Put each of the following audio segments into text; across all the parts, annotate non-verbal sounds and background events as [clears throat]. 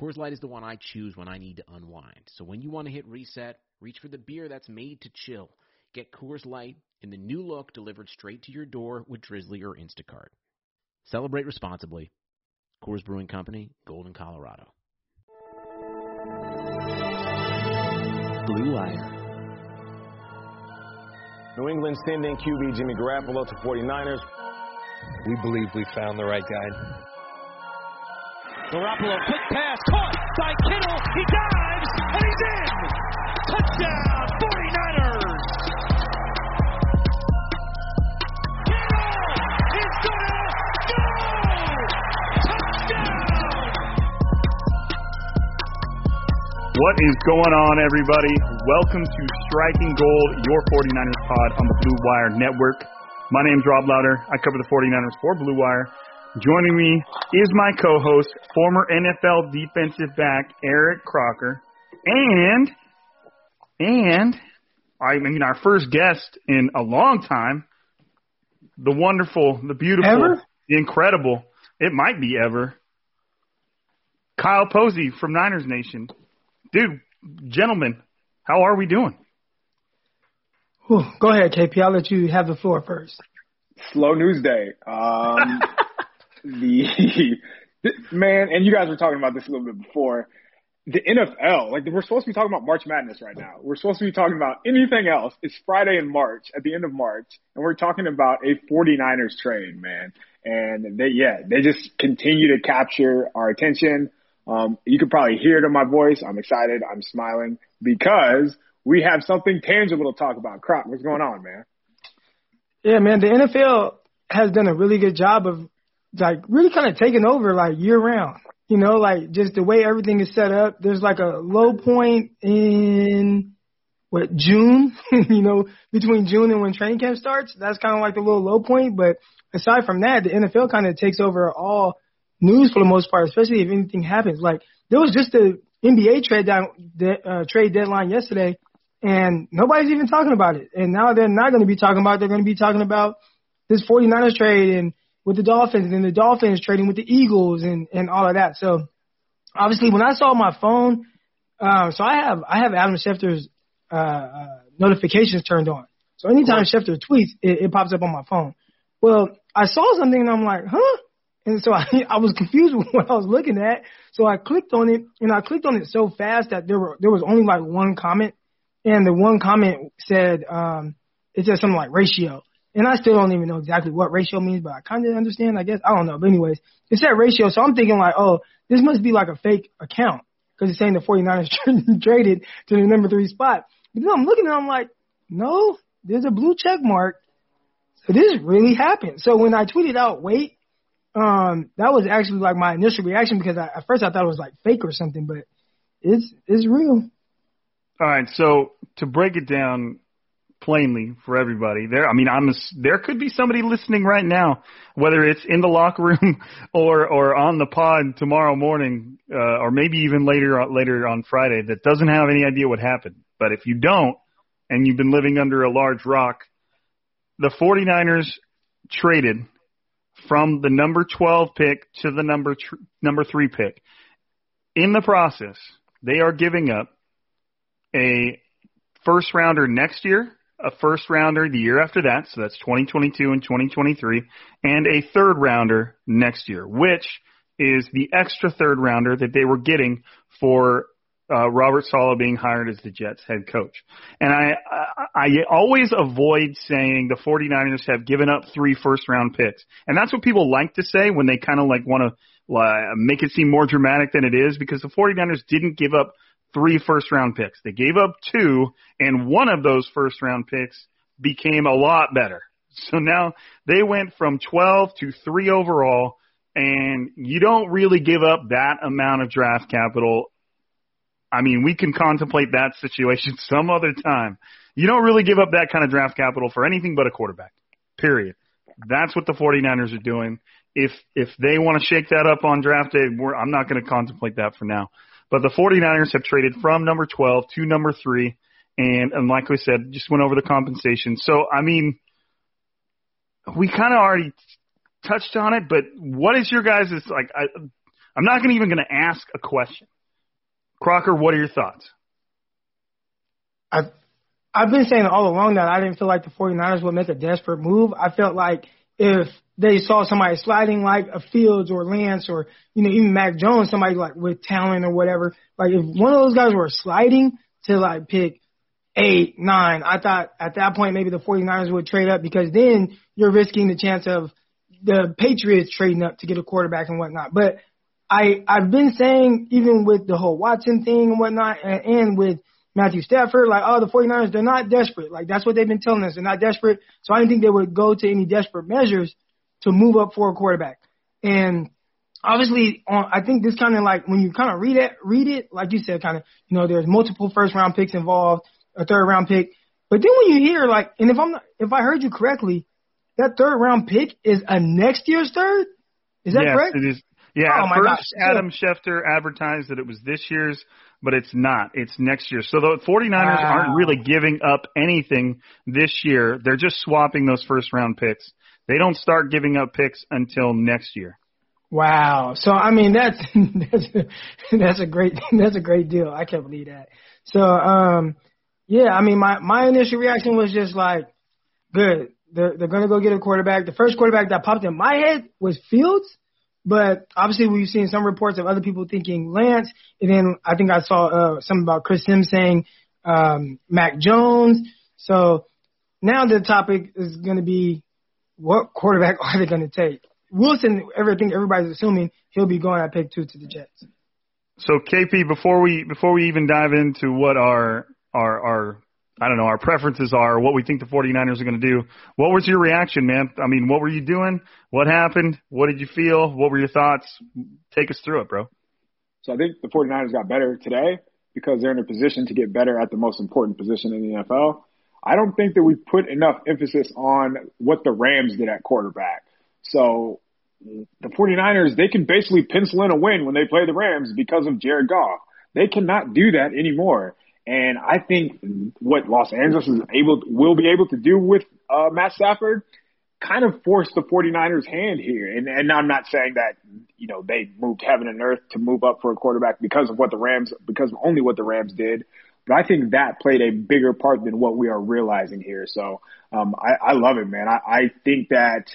Coors Light is the one I choose when I need to unwind. So when you want to hit reset, reach for the beer that's made to chill. Get Coors Light in the new look delivered straight to your door with Drizzly or Instacart. Celebrate responsibly. Coors Brewing Company, Golden, Colorado. Blue Wire. New England sending QB Jimmy Garoppolo to 49ers. We believe we found the right guy. Garoppolo, quick pass, caught by Kittle. He dives, and he's in. Touchdown, 49ers. Kittle is gonna go. Touchdown. What is going on, everybody? Welcome to Striking Gold, your 49ers pod on the Blue Wire Network. My name's Rob Lowder. I cover the 49ers for Blue Wire. Joining me is my co-host, former NFL defensive back Eric Crocker, and and I mean our first guest in a long time, the wonderful, the beautiful, Ever? the incredible. It might be ever. Kyle Posey from Niners Nation. Dude, gentlemen, how are we doing? Whew, go ahead, KP. I'll let you have the floor first. slow news day. Um, [laughs] the [laughs] man, and you guys were talking about this a little bit before. The NFL, like we're supposed to be talking about March Madness right now. We're supposed to be talking about anything else. It's Friday in March, at the end of March, and we're talking about a 49ers trade, man. And they, yeah, they just continue to capture our attention. Um, you can probably hear it in my voice. I'm excited. I'm smiling because we have something tangible to talk about. Croc, what's going on, man? Yeah, man, the NFL has done a really good job of like really kind of taking over like year round. You know, like just the way everything is set up. There's like a low point in what June, [laughs] you know, between June and when training camp starts. That's kind of like the little low point. But aside from that, the NFL kind of takes over all news for the most part, especially if anything happens. Like there was just a NBA trade down de- uh, trade deadline yesterday, and nobody's even talking about it. And now they're not going to be talking about. it. They're going to be talking about this 49ers trade and with the Dolphins, and then the Dolphins trading with the Eagles and and all of that. So obviously, when I saw my phone, um, so I have I have Adam Schefter's uh, uh, notifications turned on. So anytime Schefter tweets, it, it pops up on my phone. Well, I saw something and I'm like, huh? And so [laughs] I, I was confused with what I was looking at. So I clicked on it and I clicked on it so fast that there were there was only like one comment, and the one comment said um, it said something like ratio. And I still don't even know exactly what ratio means, but I kind of understand, I guess. I don't know. But anyways, it said ratio. So I'm thinking like, oh, this must be like a fake account because it's saying the 49ers [laughs] traded to the number three spot. But then I'm looking at it, I'm like, no, there's a blue check mark. So this really happened. So when I tweeted out, wait, um, that was actually like my initial reaction because I, at first I thought it was like fake or something, but it's, it's real. All right, so to break it down, plainly for everybody. There, I mean, I'm a, there could be somebody listening right now, whether it's in the locker room [laughs] or or on the pod tomorrow morning, uh, or maybe even later later on Friday, that doesn't have any idea what happened. But if you don't, and you've been living under a large rock, the 49ers traded from the number 12 pick to the number tr- number three pick. In the process, they are giving up a first rounder next year, a first rounder the year after that, so that's 2022 and 2023, and a third rounder next year, which is the extra third rounder that they were getting for uh, Robert Saleh being hired as the Jets head coach. And I, I, I always avoid saying the 49ers have given up three first round picks. And that's what people like to say when they kind of like want to uh, make it seem more dramatic than it is because the 49ers didn't give up three first round picks. They gave up two and one of those first round picks became a lot better. So now they went from 12 to 3 overall and you don't really give up that amount of draft capital I mean, we can contemplate that situation [laughs] some other time. You don't really give up that kind of draft capital for anything but a quarterback. Period. That's what the 49ers are doing. If if they want to shake that up on draft day, I'm not going to contemplate that for now. But the 49ers have traded from number 12 to number 3 and and like we said, just went over the compensation. So, I mean, we kind of already touched on it, but what is your guys' like I I'm not gonna even going to ask a question. Crocker, what are your thoughts? I've, I've been saying all along that I didn't feel like the 49ers would make a desperate move. I felt like if they saw somebody sliding like a Fields or Lance or, you know, even Mac Jones, somebody like with talent or whatever, like if one of those guys were sliding to like pick eight, nine, I thought at that point maybe the 49ers would trade up because then you're risking the chance of the Patriots trading up to get a quarterback and whatnot. But I I've been saying even with the whole Watson thing and whatnot, and, and with Matthew Stafford, like oh the 49ers they're not desperate. Like that's what they've been telling us. They're not desperate. So I didn't think they would go to any desperate measures to move up for a quarterback. And obviously, on, I think this kind of like when you kind of read it, read it like you said, kind of you know there's multiple first round picks involved, a third round pick. But then when you hear like, and if I'm not, if I heard you correctly, that third round pick is a next year's third. Is that yes, correct? it is. Yeah, Oh, first gosh. Adam Schefter advertised that it was this year's, but it's not. It's next year. So the 49ers Wow. aren't really giving up anything this year. They're just swapping those first round picks. They don't start giving up picks until next year. Wow. So I mean that's [laughs] that's that's a great [laughs] that's a great deal. I can't believe that. So um yeah, I mean my my initial reaction was just like good. They're they're gonna go get a quarterback. The first quarterback that popped in my head was Fields, but obviously we've seen some reports of other people thinking Lance, and then I think I saw uh something about Chris Sims saying um Mac Jones. So now the topic is gonna be what quarterback [laughs] are they gonna take? Wilson, everything everybody's assuming he'll be going at pick two to the Jets. So KP, before we before we even dive into what our our our I don't know our preferences are, what we think the 49ers are going to do, what was your reaction, man? I mean, what were you doing? What happened? What did you feel? What were your thoughts? Take us through it, bro. So I think the 49ers got better today because they're in a position to get better at the most important position in the NFL. I don't think that we put enough emphasis on what the Rams did at quarterback. So the 49ers, they can basically pencil in a win when they play the Rams because of Jared Goff. They cannot do that anymore. And I think what Los Angeles is able will be able to do with uh, Matt Stafford kind of forced the 49ers hand here. And, and I'm not saying that, you know, they moved heaven and earth to move up for a quarterback because of what the Rams, because of only what the Rams did. But I think that played a bigger part than what we are realizing here. So, um, I, I love it, man. I, I think that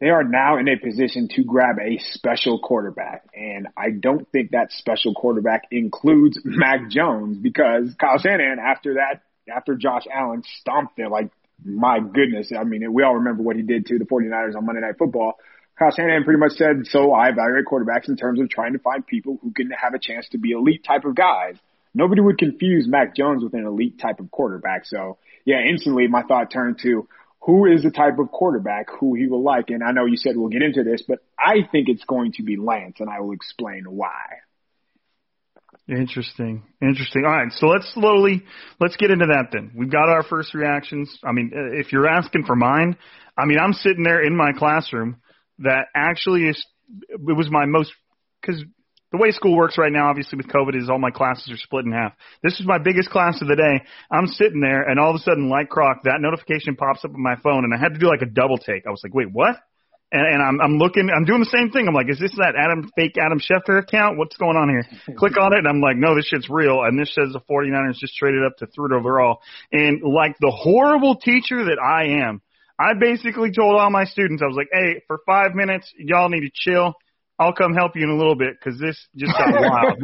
they are now in a position to grab a special quarterback. And I don't think that special quarterback includes Mac Jones because Kyle Shanahan, after that, after Josh Allen stomped it, like, my goodness. I mean, we all remember what he did to the 49ers on Monday Night Football. Kyle Shanahan pretty much said, so I evaluate quarterbacks in terms of trying to find people who can have a chance to be elite type of guys. Nobody would confuse Mac Jones with an elite type of quarterback. So yeah, instantly my thought turned to who is the type of quarterback who he will like. And I know you said we'll get into this, but I think it's going to be Lance and I will explain why. Interesting. Interesting. All right. So let's slowly, let's get into that then. We've got our first reactions. I mean, uh, if you're asking for mine, I mean, I'm sitting there in my classroom that actually is, it was my most, cause the way school works right now, obviously with COVID is all my classes are split in half. This is my biggest class of the day. I'm sitting there and all of a sudden, like Croc, that notification pops up on my phone and I had to do like a double take. I was like, wait, what? and, and I'm I'm looking, I'm doing the same thing. I'm like, is this that Adam fake Adam Schefter account? What's going on here? [laughs] Click on it, and I'm like, no, this shit's real. And this says the 49ers just traded up to third overall. And like the horrible teacher that I am, I basically told all my students, I was like, hey, for five minutes, y'all need to chill. I'll come help you in a little bit because this just got [laughs] wild.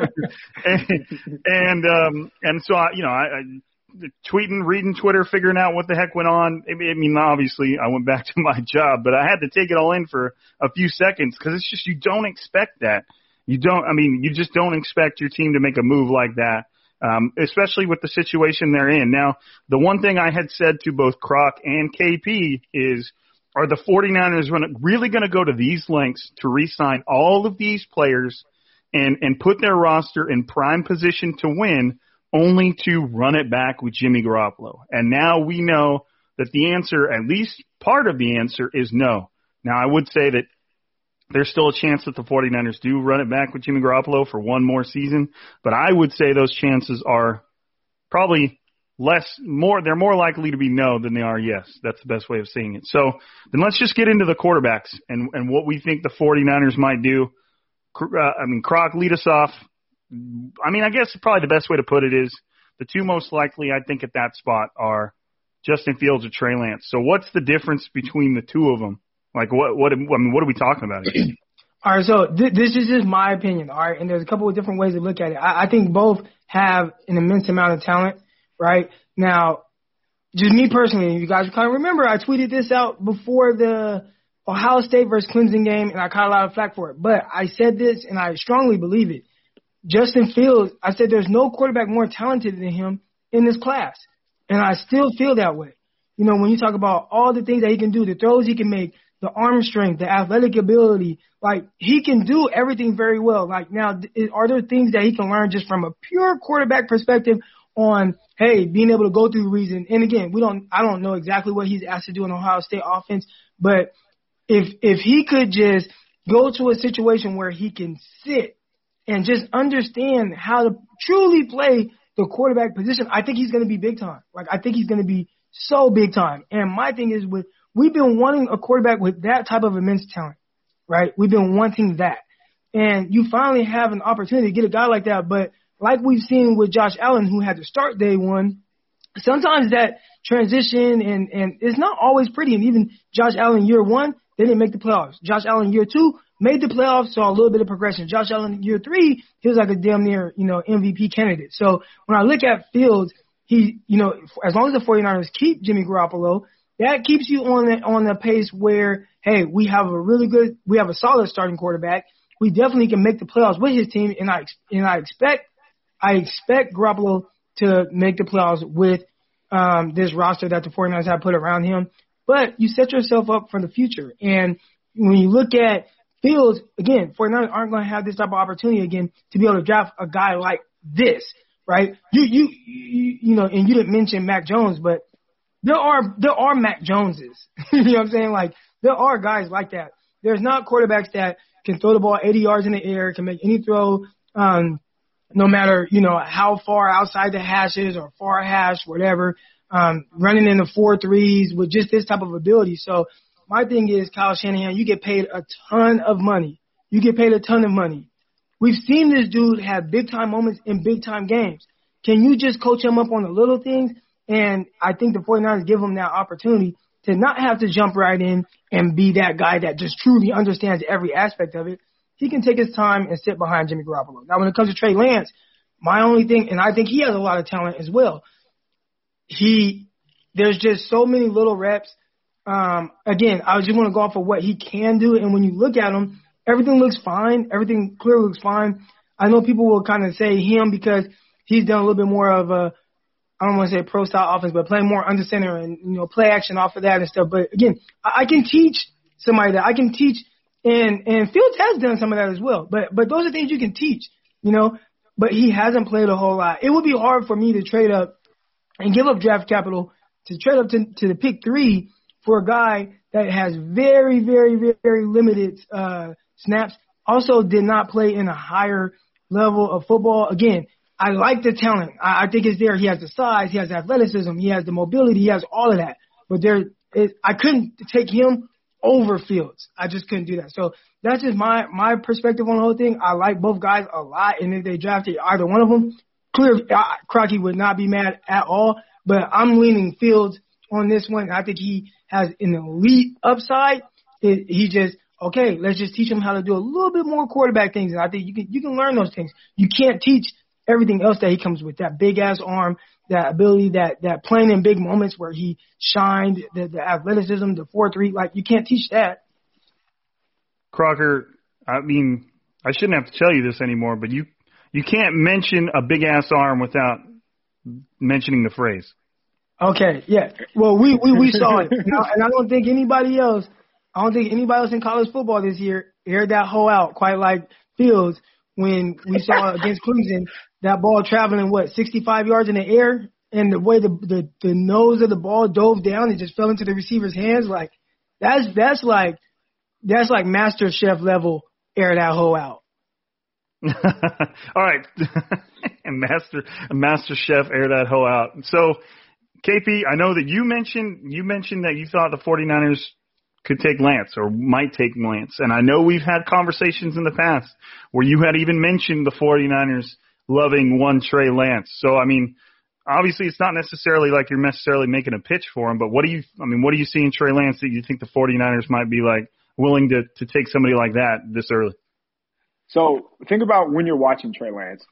and [laughs] and um and so I, you know, I, I tweeting, reading Twitter, figuring out what the heck went on. I mean, obviously, I went back [laughs] to my job, but I had to take it all in for a few seconds because it's just you don't expect that. You don't. I mean, you just don't expect your team to make a move like that, um, especially with the situation they're in. Now, the one thing I had said to both Croc and KP is, are the 49ers really going to go to these lengths to re-sign all of these players and and put their roster in prime position to win? only to run it back with Jimmy Garoppolo. And now we know that the answer, at least part of the answer, is no. Now, I would say that there's still a chance that the 49ers do run it back with Jimmy Garoppolo for one more season, but I would say those chances are probably less, more, they're more likely to be no than they are yes. That's the best way of seeing it. So then let's just get into the quarterbacks and, and what we think the 49ers might do. Uh, I mean, Croc, lead us off. I mean, I guess probably the best way to put it is the two most likely, I think, at that spot are Justin Fields or Trey Lance. So what's the difference between the two of them? Like, what, what, I mean, what are we talking about here? [clears throat] All right, so th- this is just my opinion, all right, and there's a couple of different ways to look at it. I, I think both have an immense amount of talent, right? Now, just me personally, you guys of remember, I tweeted this out before the Ohio State versus Clemson game, and I caught a lot of flack for it. But I said this, and I strongly believe it. Justin Fields, I said there's no quarterback more talented than him in this class. And I still feel that way. You know, when you talk about all the things that he can do, the throws he can make, the arm strength, the athletic ability, like he can do everything very well. Like now, are there things that he can learn just from a pure quarterback perspective on, hey, being able to go through reason? And again, we don't, I don't know exactly what he's asked to do in Ohio State offense, but if, if he could just go to a situation where he can sit and just understand how to truly play the quarterback position, I think he's going to be big time. Like I think he's going to be so big time. And my thing is with we've been wanting a quarterback with that type of immense talent, right? We've been wanting that. And you finally have an opportunity to get a guy like that. But like we've seen with Josh Allen, who had to start day one, sometimes that transition and, and it's not always pretty. And even Josh Allen year one, they didn't make the playoffs. Josh Allen year two, made the playoffs, saw a little bit of progression. Josh Allen year three, he was like a damn near, you know, MVP candidate. So when I look at Fields, he, you know, as long as the 49ers keep Jimmy Garoppolo, that keeps you on the, on the pace where, hey, we have a really good, we have a solid starting quarterback. We definitely can make the playoffs with his team, and I, and I expect, I expect Garoppolo to make the playoffs with um, this roster that the 49ers have put around him. But you set yourself up for the future. And when you look at Fields, again, 49ers aren't going to have this type of opportunity again to be able to draft a guy like this, right? You, you, you, you know, and you didn't mention Mac Jones, but there are, there are Mac Joneses. [laughs] you know what I'm saying? Like, there are guys like that. There's not quarterbacks that can throw the ball 80 yards in the air, can make any throw, um, no matter, you know, how far outside the hashes or far hash, whatever, um, running in the four threes with just this type of ability. So my thing is, Kyle Shanahan, you get paid a ton of money. You get paid a ton of money. We've seen this dude have big time moments in big time games. Can you just coach him up on the little things? And I think the 49ers give him that opportunity to not have to jump right in and be that guy that just truly understands every aspect of it. He can take his time and sit behind Jimmy Garoppolo. Now, when it comes to Trey Lance, my only thing, and I think he has a lot of talent as well. He, there's just so many little reps um, again, I just want to go off of what he can do. And when you look at him, everything looks fine. Everything clearly looks fine. I know people will kind of say him because he's done a little bit more of a, I don't want to say pro style offense, but playing more under center and, you know, play action off of that and stuff. But again, I, I can teach somebody that I can teach and, and Fields has done some of that as well. But, but those are things you can teach, you know, but he hasn't played a whole lot. It would be hard for me to trade up and give up draft capital to trade up to, to the pick three for a guy that has very, very, very, very limited uh, snaps. Also, did not play in a higher level of football. Again, I like the talent. I, I think it's there. He has the size, he has the athleticism, he has the mobility, he has all of that. But there, it, I couldn't take him over Fields. I just couldn't do that. So that's just my my perspective on the whole thing. I like both guys a lot, and if they drafted either one of them, clear uh, Crocky would not be mad at all. But I'm leaning Fields on this one. I think he has an elite upside. It, he just okay. Let's just teach him how to do a little bit more quarterback things, and I think you can you can learn those things. You can't teach everything else that he comes with that big ass arm, that ability, that that playing in big moments where he shined, the, the athleticism, the four three. Like you can't teach that. Crocker, I mean, I shouldn't have to tell you this anymore, but you you can't mention a big ass arm without mentioning the phrase. Okay, yeah. Well, we we, we saw it, and I, and I don't think anybody else. I don't think anybody else in college football this year aired that hole out quite like Fields when we saw against Clemson that ball traveling what 65 yards in the air, and the way the the the nose of the ball dove down, it just fell into the receiver's hands. Like that's that's like that's like Master Chef level air that hole out. [laughs] All right, [laughs] master master chef air that hoe out. So, KP, I know that you mentioned you mentioned that you thought the 49ers could take Lance or might take Lance, and I know we've had conversations in the past where you had even mentioned the 49ers loving one Trey Lance. So, I mean, obviously it's not necessarily like you're necessarily making a pitch for him, but what do you I mean, what do you see in Trey Lance that you think the 49ers might be like willing to to take somebody like that this early? So think about when you're watching Trey Lance.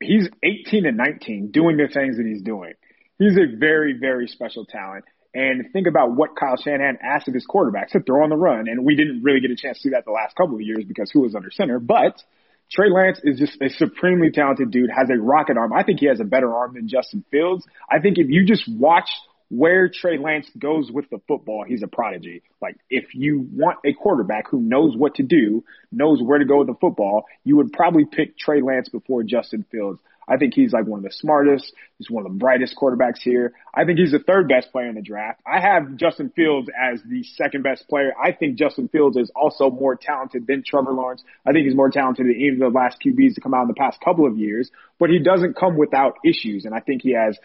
He's 18 and 19 doing the things that he's doing. He's a very, very special talent. And think about what Kyle Shanahan asked of his quarterbacks to throw on the run. And we didn't really get a chance to do that the last couple of years because who was under center. But Trey Lance is just a supremely talented dude, has a rocket arm. I think he has a better arm than Justin Fields. I think if you just watch where Trey Lance goes with the football, he's a prodigy. Like if you want a quarterback who knows what to do, knows where to go with the football, you would probably pick Trey Lance before Justin Fields. I think he's like one of the smartest. He's one of the brightest quarterbacks here. I think he's the third best player in the draft. I have Justin Fields as the second best player. I think Justin Fields is also more talented than Trevor Lawrence. I think he's more talented than of the last QBs to come out in the past couple of years, but he doesn't come without issues. And I think he has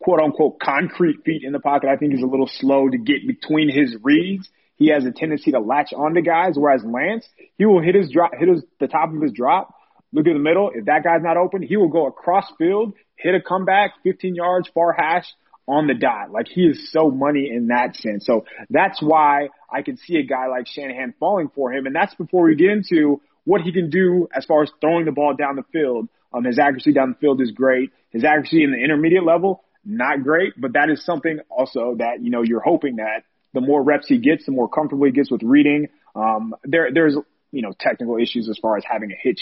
quote unquote concrete feet in the pocket. I think he's a little slow to get between his reads. He has a tendency to latch onto guys, whereas Lance, he will hit his drop, hit his, the top of his drop, look at the middle. If that guy's not open, he will go across field, hit a comeback, 15 yards, far hash on the dot. Like he is so money in that sense. So that's why I can see a guy like Shanahan falling for him. And that's before we get into what he can do as far as throwing the ball down the field. Um, his accuracy down the field is great. His accuracy in the intermediate level, not great, but that is something also that, you know, you're hoping that the more reps he gets, the more comfortable he gets with reading. Um, there, there's, you know, technical issues as far as having a hitch,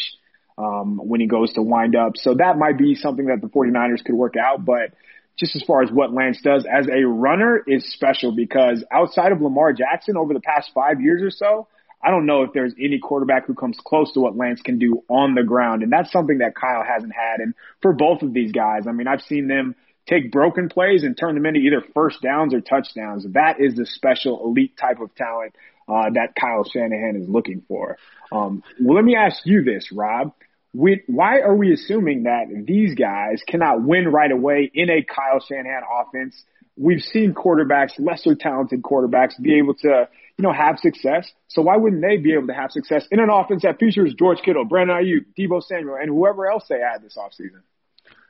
um, when he goes to wind up. So that might be something that the 49ers could work out, but just as far as what Lance does as a runner is special because outside of Lamar Jackson over the past five years or so, I don't know if there's any quarterback who comes close to what Lance can do on the ground. And that's something that Kyle hasn't had. And for both of these guys, I mean, I've seen them take broken plays and turn them into either first downs or touchdowns. That is the special elite type of talent uh, that Kyle Shanahan is looking for. Um, well, let me ask you this, Rob. We, why are we assuming that these guys cannot win right away in a Kyle Shanahan offense? We've seen quarterbacks, lesser talented quarterbacks, be able to, you know, have success. So why wouldn't they be able to have success in an offense that features George Kittle, Brandon Aiyuk, Deebo Samuel, and whoever else they add this offseason?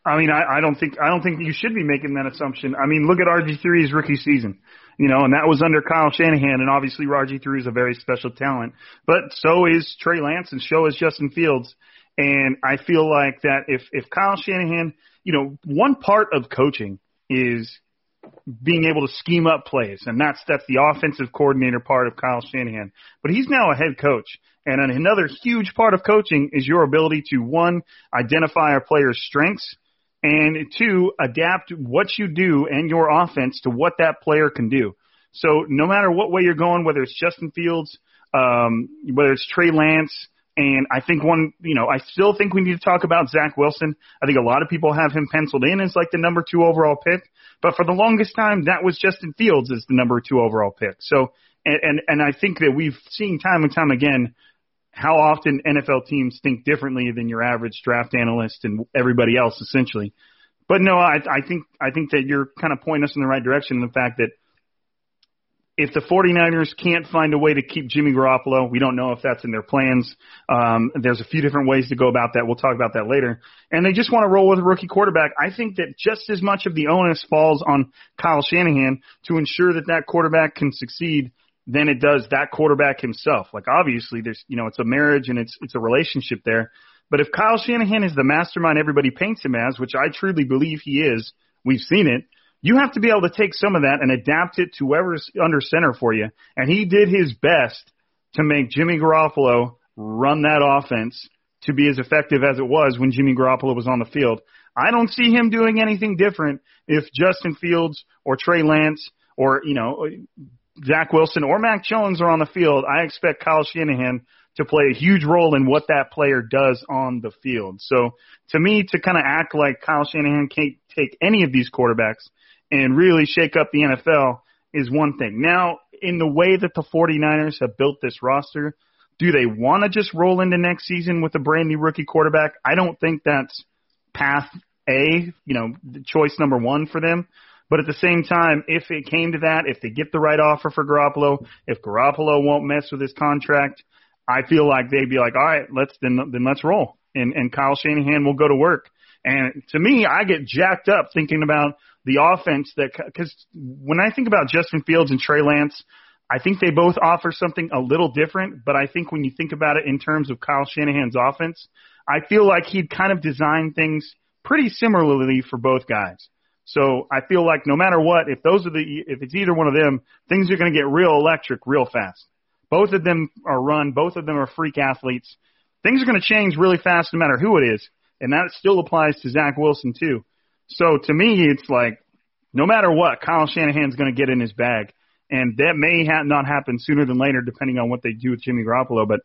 I mean, I, I don't think I don't think you should be making that assumption. I mean, look at RG3's rookie season, you know, and that was under Kyle Shanahan, and obviously RG3 is a very special talent, but so is Trey Lance, and so is Justin Fields. And I feel like that if if Kyle Shanahan, you know, one part of coaching is being able to scheme up plays, and that's that's the offensive coordinator part of Kyle Shanahan. But he's now a head coach, and another huge part of coaching is your ability to one identify a player's strengths and two, adapt what you do and your offense to what that player can do. So no matter what way you're going, whether it's Justin Fields, um, whether it's Trey Lance, And I think one, you know, I still think we need to talk about Zach Wilson. I think a lot of people have him penciled in as like the number two overall pick, but for the longest time, that was Justin Fields as the number two overall pick. So, and, and, and I think that we've seen time and time again how often NFL teams think differently than your average draft analyst and everybody else essentially. But no, I, I think, I think that you're kind of pointing us in the right direction in the fact that if the 49ers can't find a way to keep Jimmy Garoppolo, we don't know if that's in their plans. Um, there's a few different ways to go about that. We'll talk about that later. And they just want to roll with a rookie quarterback. I think that just as much of the onus falls on Kyle Shanahan to ensure that that quarterback can succeed than it does that quarterback himself. Like obviously there's, you know, it's a marriage and it's, it's a relationship there. But if Kyle Shanahan is the mastermind everybody paints him as, which I truly believe he is, we've seen it, you have to be able to take some of that and adapt it to whoever's under center for you. And he did his best to make Jimmy Garoppolo run that offense to be as effective as it was when Jimmy Garoppolo was on the field. I don't see him doing anything different if Justin Fields or Trey Lance or, you know, Zach Wilson or Mac Jones are on the field. I expect Kyle Shanahan to play a huge role in what that player does on the field. So to me, to kind of act like Kyle Shanahan can't take any of these quarterbacks and really shake up the NFL is one thing. Now, in the way that the 49ers have built this roster, do they want to just roll into next season with a brand new rookie quarterback? I don't think that's path A, you know, choice number one for them. But at the same time, if it came to that, if they get the right offer for Garoppolo, if Garoppolo won't mess with his contract, I feel like they'd be like, all right, let's then then let's roll, and and Kyle Shanahan will go to work. And to me, I get jacked up thinking about the offense that because when I think about Justin Fields and Trey Lance, I think they both offer something a little different. But I think when you think about it in terms of Kyle Shanahan's offense, I feel like he'd kind of design things pretty similarly for both guys. So I feel like no matter what, if those are the if it's either one of them, things are going to get real electric real fast. Both of them are run. Both of them are freak athletes. Things are going to change really fast no matter who it is, and that still applies to Zach Wilson too. So to me, it's like no matter what, Kyle Shanahan's going to get in his bag, and that may ha- not happen sooner than later, depending on what they do with Jimmy Garoppolo. But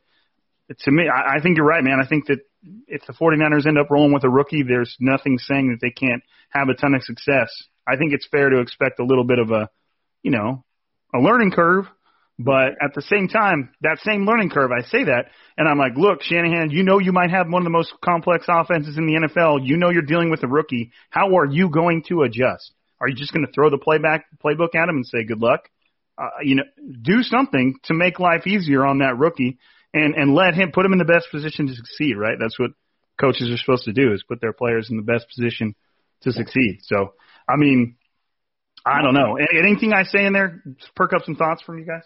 to me, I, I think you're right, man. I think that if the 49ers end up rolling with a rookie, there's nothing saying that they can't have a ton of success. I think it's fair to expect a little bit of a, you know, a learning curve. But at the same time, that same learning curve, I say that, and I'm like, look, Shanahan, you know you might have one of the most complex offenses in the NFL. You know you're dealing with a rookie. How are you going to adjust? Are you just going to throw the playback playbook at him and say good luck? Uh, you know, do something to make life easier on that rookie and and let him put him in the best position to succeed. Right? That's what coaches are supposed to do is put their players in the best position to succeed. So, I mean, I don't know. Anything I say in there perk up some thoughts from you guys?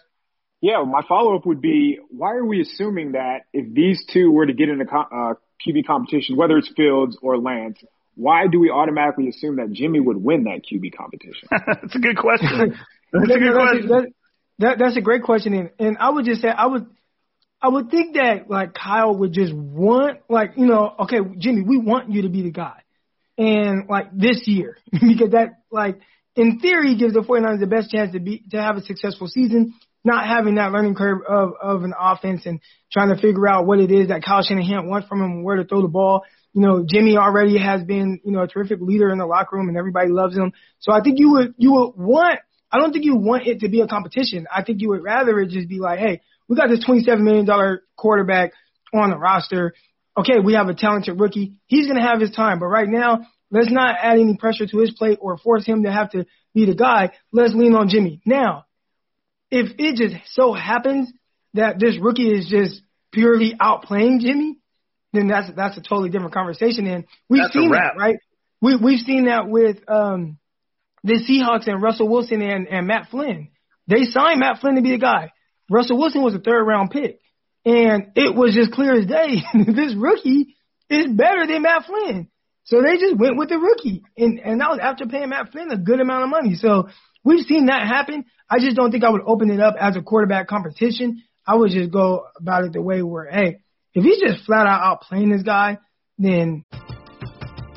Yeah, my follow up would be why are we assuming that if these two were to get in a uh, QB competition, whether it's Fields or Lance, why do we automatically assume that Jimmy would win that QB competition? [laughs] that's a good question. [laughs] That's a good question. That, that, that's a great question, and, and I would just say I would I would think that like Kyle would just want like you know okay Jimmy we want you to be the guy. And like this year. [laughs] Because that like in theory gives the 49ers the best chance to be to have a successful season not having that learning curve of of an offense and trying to figure out what it is that Kyle Shanahan wants from him where to throw the ball. You know Jimmy already has been you know a terrific leader in the locker room and everybody loves him. So I think you would you would want I don't think you want it to be a competition. I think you would rather it just be like hey we got this $27 million quarterback on the roster. Okay, we have a talented rookie. He's going to have his time, but right now, let's not add any pressure to his plate or force him to have to be the guy. Let's lean on Jimmy. Now, if it just so happens that this rookie is just purely outplaying Jimmy, then that's that's a totally different conversation. And we've that's seen that, right? We we've seen that with um the Seahawks and Russell Wilson and, and Matt Flynn. They signed Matt Flynn to be the guy. Russell Wilson was a third round pick. And it was just clear as day. [laughs] this rookie is better than Matt Flynn. So they just went with the rookie. And, and that was after paying Matt Flynn a good amount of money. So we've seen that happen. I just don't think I would open it up as a quarterback competition. I would just go about it the way where, hey, if he's just flat out outplaying this guy, then.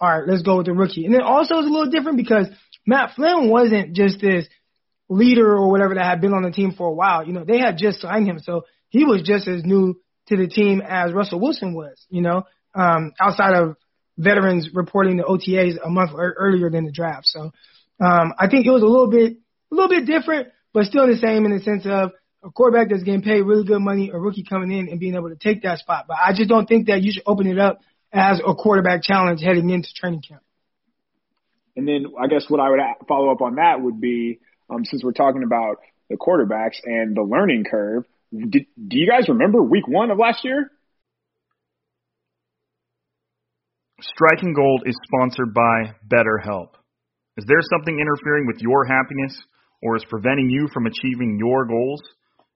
All right, let's go with the rookie. And then also it's a little different because Matt Flynn wasn't just this leader or whatever that had been on the team for a while. You know, they had just signed him, so he was just as new to the team as Russell Wilson was. You know, um, outside of veterans reporting the OTAs a month earlier than the draft. So um, I think it was a little bit a little bit different, but still the same in the sense of a quarterback that's getting paid really good money, a rookie coming in and being able to take that spot. But I just don't think that you should open it up as a quarterback challenge heading into training camp. And then I guess what I would follow up on that would be, um, since we're talking about the quarterbacks and the learning curve, did, do you guys remember week one of last year? Striking Gold is sponsored by BetterHelp. Is there something interfering with your happiness or is preventing you from achieving your goals?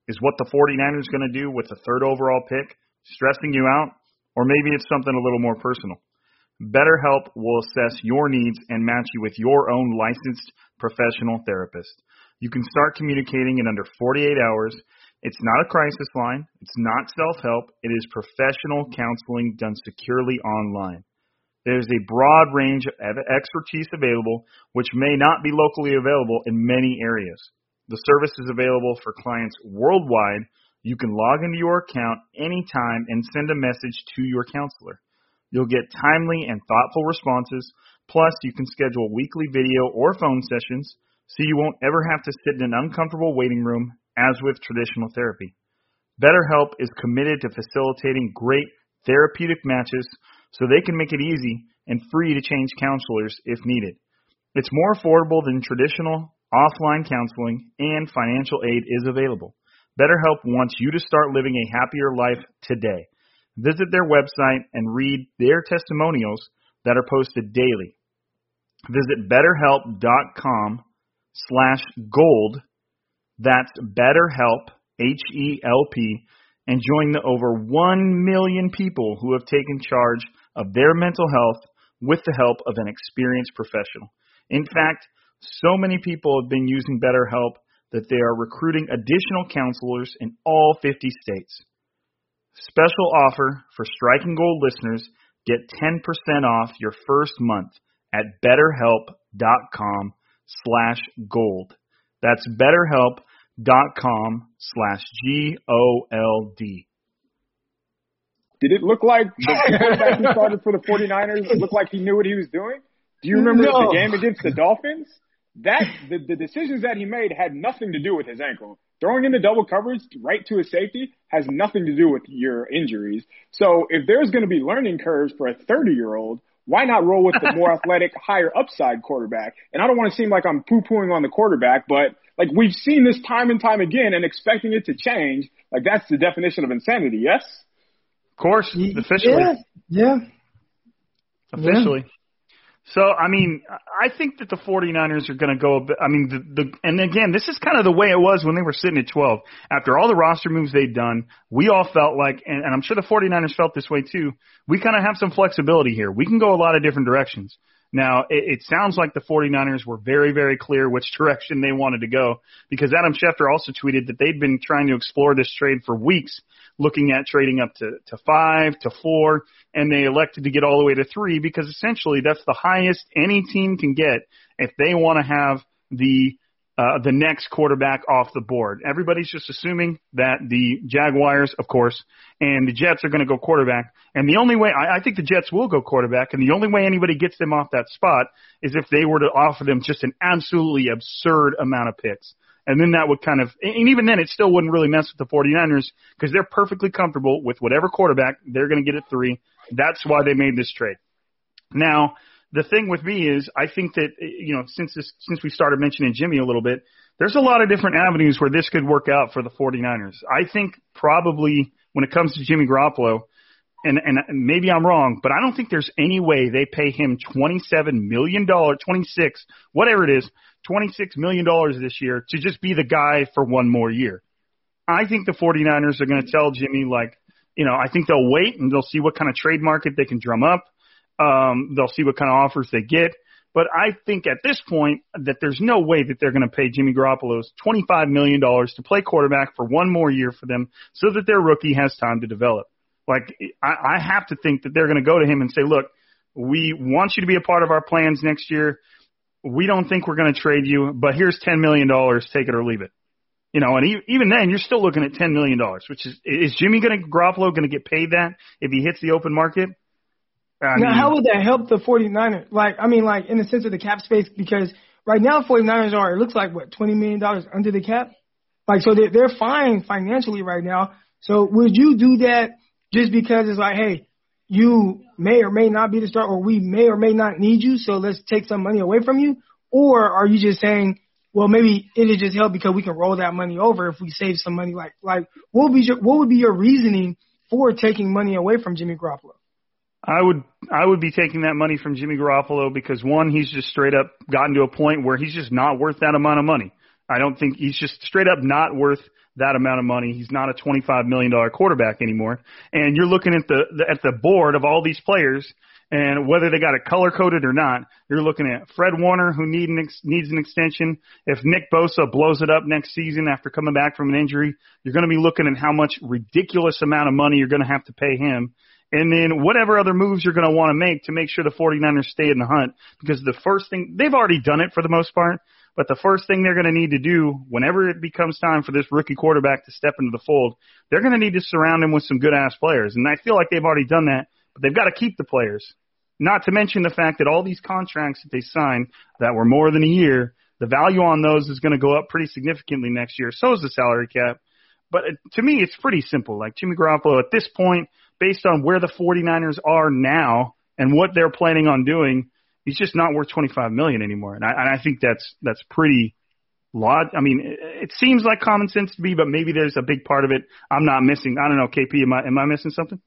Is what the 49ers going to do with the third overall pick stressing you out? Or maybe it's something a little more personal. BetterHelp will assess your needs and match you with your own licensed professional therapist. You can start communicating in under 48 hours. It's not a crisis line. It's not self-help. It is professional counseling done securely online. There's a broad range of expertise available, which may not be locally available in many areas. The service is available for clients worldwide. You can log into your account anytime and send a message to your counselor. You'll get timely and thoughtful responses. Plus, you can schedule weekly video or phone sessions so you won't ever have to sit in an uncomfortable waiting room as with traditional therapy. BetterHelp is committed to facilitating great therapeutic matches so they can make it easy and free to change counselors if needed. It's more affordable than traditional offline counseling and financial aid is available. BetterHelp wants you to start living a happier life today. Visit their website and read their testimonials that are posted daily. Visit betterhelp.com slash gold. That's BetterHelp, H-E-L-P, and join the over 1 million people who have taken charge of their mental health with the help of an experienced professional. In fact, so many people have been using BetterHelp that they are recruiting additional counselors in all 50 states. Special offer for Striking Gold listeners get 10% off your first month at betterhelp.com slash gold. That's betterhelp.com slash G-O-L-D. Did it look like the [laughs] quarterback he started for the 49ers It looked like he knew what he was doing? Do you remember no. the game against the Dolphins? That the, the decisions that he made had nothing to do with his ankle. Throwing into double coverage right to his safety has nothing to do with your injuries. So if there's going to be learning curves for a 30 year old, why not roll with the more [laughs] athletic, higher upside quarterback? And I don't want to seem like I'm poo pooing on the quarterback, but like we've seen this time and time again and expecting it to change, like that's the definition of insanity, yes? Of course, officially. Yeah. yeah. Officially. So, I mean, I think that the 49ers are going to go a bit, I mean, the, the, and again, this is kind of the way it was when they were sitting at 12. After all the roster moves they'd done, we all felt like, and, and I'm sure the 49ers felt this way too, we kind of have some flexibility here. We can go a lot of different directions. Now, it, it sounds like the 49ers were very, very clear which [laughs] direction they wanted to go because Adam Schefter also tweeted that they'd been trying to explore this trade for weeks, looking at trading up to, to five, to four, and they elected to get all the way to three because essentially that's the highest any team can get if they want to have the uh, the next quarterback off the board. Everybody's just assuming that the Jaguars, of course, and the Jets are going to go quarterback. And the only way, I, I think the Jets will go quarterback, and the only way anybody gets them off that spot is if they were to offer them just an absolutely absurd amount of picks. And then that would kind of, and even then it still wouldn't really mess with the 49ers because they're perfectly comfortable with whatever quarterback they're going to get at three. That's why they made this trade. Now, the thing with me is I think that you know since this since we started mentioning Jimmy a little bit, there's a lot of different avenues where this could work out for the 49ers. I think probably when it comes to Jimmy Garoppolo, and and maybe I'm wrong, but I don't think there's any way they pay him 27 million dollars, 26, whatever it is, 26 million dollars this year to just be the guy for one more year. I think the 49ers are going to tell Jimmy like, you know, I think they'll wait and they'll see what kind of trade market they can drum up. Um, they'll see what kind of offers they get. But I think at this point that there's no way that they're going to pay Jimmy Garoppolo's $25 million to play quarterback for one more year for them so that their rookie has time to develop. Like, I, I have to think that they're going to go to him and say, look, we want you to be a part of our plans next year. We don't think we're going to trade you, but here's $10 million. Take it or leave it. You know, and even then, you're still looking at $10 million, which is, is Jimmy going to, Garoppolo going to get paid that if he hits the open market? I now, mean, how would that help the 49ers? Like, I mean, like in the sense of the cap space, because right now 49ers are, it looks like what, $20 million under the cap? Like, so they're, they're fine financially right now. So would you do that just because it's like, hey, you may or may not be the star, or we may or may not need you, so let's take some money away from you? Or are you just saying, well, maybe it'll just help because we can roll that money over if we save some money? Like, like what would be your, what would be your reasoning for taking money away from Jimmy Garoppolo? I would I would be taking that money from Jimmy Garoppolo because one, he's just straight up gotten to a point where he's just not worth that amount of money. I don't think he's just straight up not worth that amount of money. He's not a $25 million quarterback anymore. And you're looking at the, the at the board of all these players and whether they got it color coded or not, you're looking at Fred Warner who need an ex, needs an extension. If Nick Bosa blows it up next season after coming back from an injury, you're going to be looking at how much ridiculous amount of money you're going to have to pay him and then whatever other moves you're going to want to make to make sure the 49ers stay in the hunt. Because the first thing, they've already done it for the most part, but the first thing they're going to need to do whenever it becomes time for this rookie quarterback to step into the fold, they're going to need to surround him with some good ass players. And I feel like they've already done that, but they've got to keep the players. Not to mention the fact that all these contracts that they signed that were more than a year, the value on those is going to go up pretty significantly next year. So is the salary cap. But uh, to me, it's pretty simple. Like Jimmy Garoppolo at this point, based on where the 49ers are now and what they're planning on doing, he's just not worth 25 million anymore. And I, and I think that's that's pretty log. I mean, it, it seems like common sense to me, but maybe there's a big part of it I'm not missing. I don't know, KP, am I am I missing something?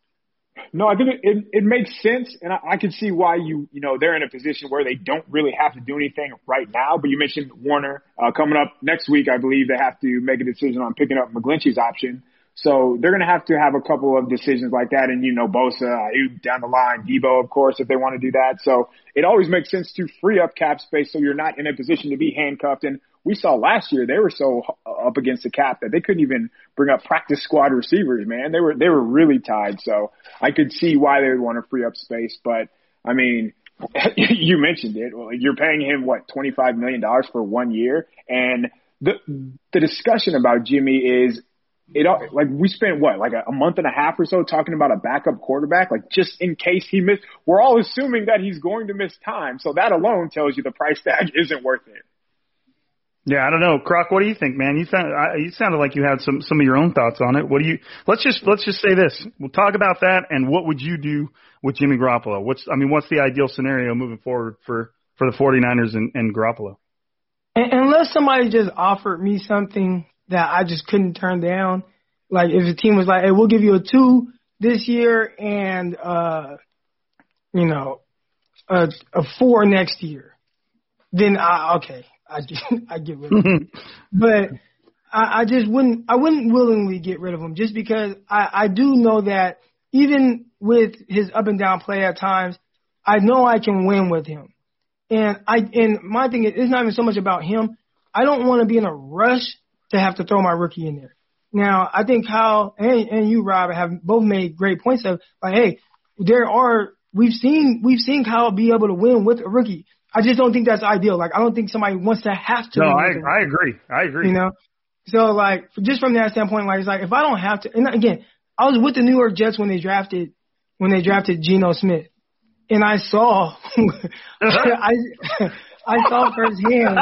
No, I think it, it, it makes sense, and I, I can see why you you know they're in a position where they don't really have to do anything right now. But you mentioned Warner uh, coming up next week. I believe they have to make a decision on picking up McGlinchey's option. So they're going to have to have a couple of decisions like that. And, you know, Bosa, Aiyuk down the line, Deebo, of course, if they want to do that. So it always makes sense to free up cap space so you're not in a position to be handcuffed. And we saw last year they were so up against the cap that they couldn't even bring up practice squad receivers, man. They were, they were really tied. So I could see why they would want to free up space. But I mean, [laughs] you mentioned it. You're paying him what, $25 million for one year. And the, the discussion about Jimmy is it like we spent what like a, a month and a half or so talking about a backup quarterback, like just in case he missed. We're all assuming that he's going to miss time, so that alone tells you the price tag [laughs] isn't worth it. Yeah, I don't know, Crock. What do you think, man? You sound you sounded like you had some some of your own thoughts on it. What do you? Let's just let's just say this. We'll talk about that, and what would you do with Jimmy Garoppolo? What's I mean, what's the ideal scenario moving forward for for the 49ers and, and Garoppolo? Unless somebody just offered me something that I just couldn't turn down. Like if the team was like, "Hey, we'll give you a two this year and uh, you know, a, a four next year," then I okay, I [laughs] I get rid of him. but I, I just wouldn't I wouldn't willingly get rid of him just because I I do know that even with his up and down play at times, I know I can win with him. And I and my thing is it's not even so much about him. I don't want to be in a rush to have to throw my rookie in there. Now, I think Kyle and, and you, Rob, have both made great points of like, hey, there are we've seen we've seen Kyle be able to win with a rookie. I just don't think that's ideal. Like I don't think somebody wants to have to. No, I I agree. I agree. you know. So like just from that standpoint, like it's like if I don't have to, and again, I was with the New York Jets when they drafted when they drafted Geno Smith, and I saw [laughs] I I saw firsthand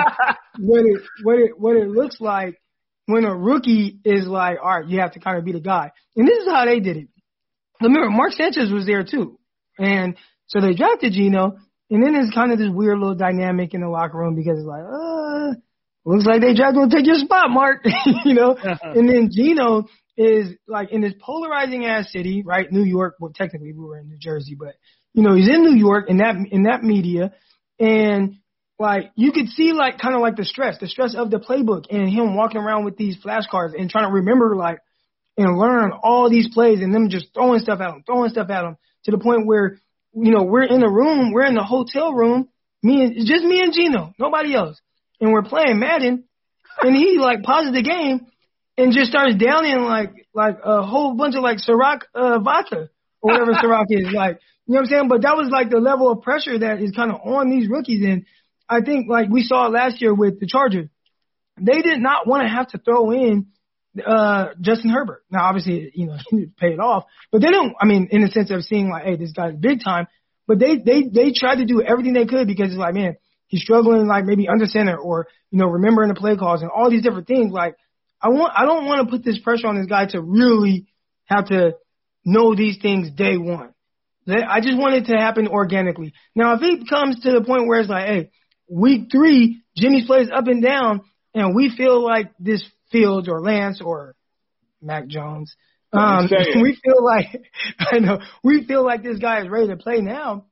what it what it what it looks like when a rookie is like, all right, you have to kind of be the guy, and this is how they did it. Remember, Mark Sanchez was there too, and so they drafted Geno, and then there's kind of this weird little dynamic in the locker room because it's like, uh, looks like they tried to take your spot, Mark. [laughs] you know, [laughs] and then Geno is like in this polarizing ass city, right? New York. Well, technically we were in New Jersey, but you know he's in New York in that in that media, and like you could see like kind of like the stress, the stress of the playbook, and him walking around with these flashcards and trying to remember like and learn all these plays, and them just throwing stuff at him, throwing stuff at him to the point where you know we're in the room, we're in the hotel room, me and it's just me and Geno, nobody else and we're playing Madden, and he like pauses the game and just starts downing like like a whole bunch of like Ciroc uh, vodka or whatever [laughs] Ciroc is like. You know what I'm saying? But that was like the level of pressure that is kind of on these rookies, and I think like we saw last year with the Chargers, they did not want to have to throw in uh Justin Herbert. Now obviously, you know, [laughs] he paid off, but they don't I mean in the sense of seeing like, hey, this guy's big time, but they they they tried to do everything they could because it's like, man, he's struggling like maybe under center or you know remembering the play calls and all these different things. Like I want I don't want to put this pressure on this guy to really have to know these things day one. I just want it to happen organically. Now if it comes to the point where it's like, hey, week three, Jimmy's plays up and down, and we feel like this Fields or Lance or Mac Jones. Um, [laughs] we feel like [laughs] I know we feel like this guy is ready to play now.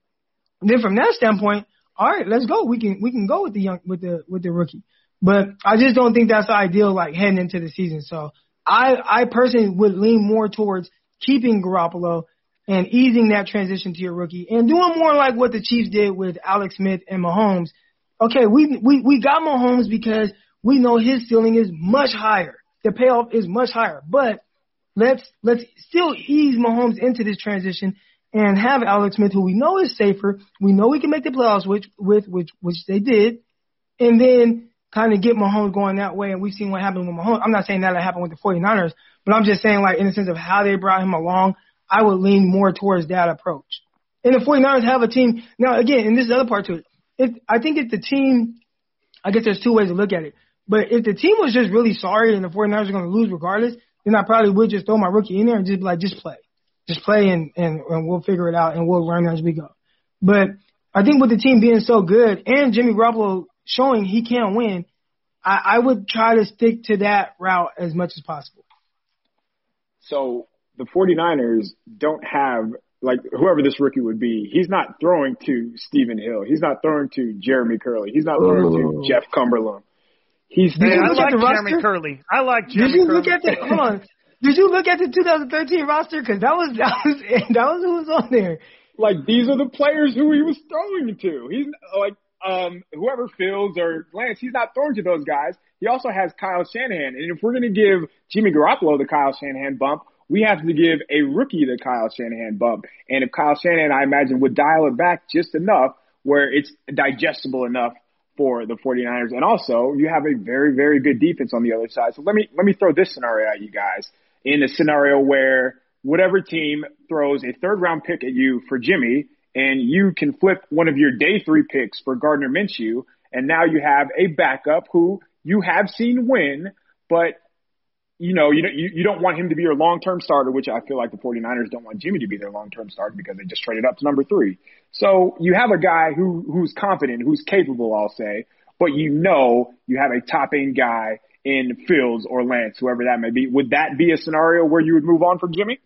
then from that standpoint, all right, let's go. We can we can go with the young with the with the rookie. But I just don't think that's ideal like heading into the season. So I I personally would lean more towards keeping Garoppolo and easing that transition to your rookie and doing more like what the Chiefs did with Alex Smith and Mahomes. Okay, we we we got Mahomes because we know his ceiling is much higher. The payoff is much higher. But let's let's still ease Mahomes into this transition and have Alex Smith, who we know is safer. We know we can make the playoffs with, with which which they did, and then kind of get Mahomes going that way. And we've seen what happened with Mahomes. I'm not saying that happened with the 49ers, but I'm just saying like in the sense of how they brought him along, I would lean more towards that approach. And the 49ers have a team now. Again, and this is the other part to it. If I think if the team, I guess there's two ways to look at it. But if the team was just really sorry and the 49ers are going to lose regardless, then I probably would just throw my rookie in there and just be like, just play just play and, and, and we'll figure it out and we'll learn as we go. But I think with the team being so good and Jimmy Garoppolo showing he can win, I, I would try to stick to that route as much as possible. So the 49ers don't have like whoever this rookie would be, he's not throwing to Stephen Hill. He's not throwing to Jeremy Kerley. He's not throwing to Jeff Cumberland. He's hey, I like Jeremy Kerley. I like Jeremy Did you Kerley. look at the hold on? Did you look at the 2013 roster? Because that was [laughs] that was that was who was on there. Like these are the players who he was throwing to. He's like um whoever Fields or Lance, he's not throwing to those guys. He also has Kyle Shanahan, and if we're going to give Jimmy Garoppolo the Kyle Shanahan bump, we have to give a rookie the Kyle Shanahan bump. And if Kyle Shanahan, I imagine, would dial it back just enough where it's digestible enough for the 49ers. And also, you have a very, very good defense on the other side. So let me let me throw this scenario at you guys in a scenario where whatever team throws a third round pick at you for Jimmy and you can flip one of your day three picks for Gardner Minshew. And now you have a backup who you have seen win, but you know, you, you, you don't want him to be your long-term starter, which I feel like the 49ers don't want Jimmy to be their long-term starter because they just traded up to number three. So you have a guy who, who's confident, who's capable, I'll say, but you know you have a top end guy in Fields or Lance, whoever that may be. Would that be a scenario where you would move on from Jimmy?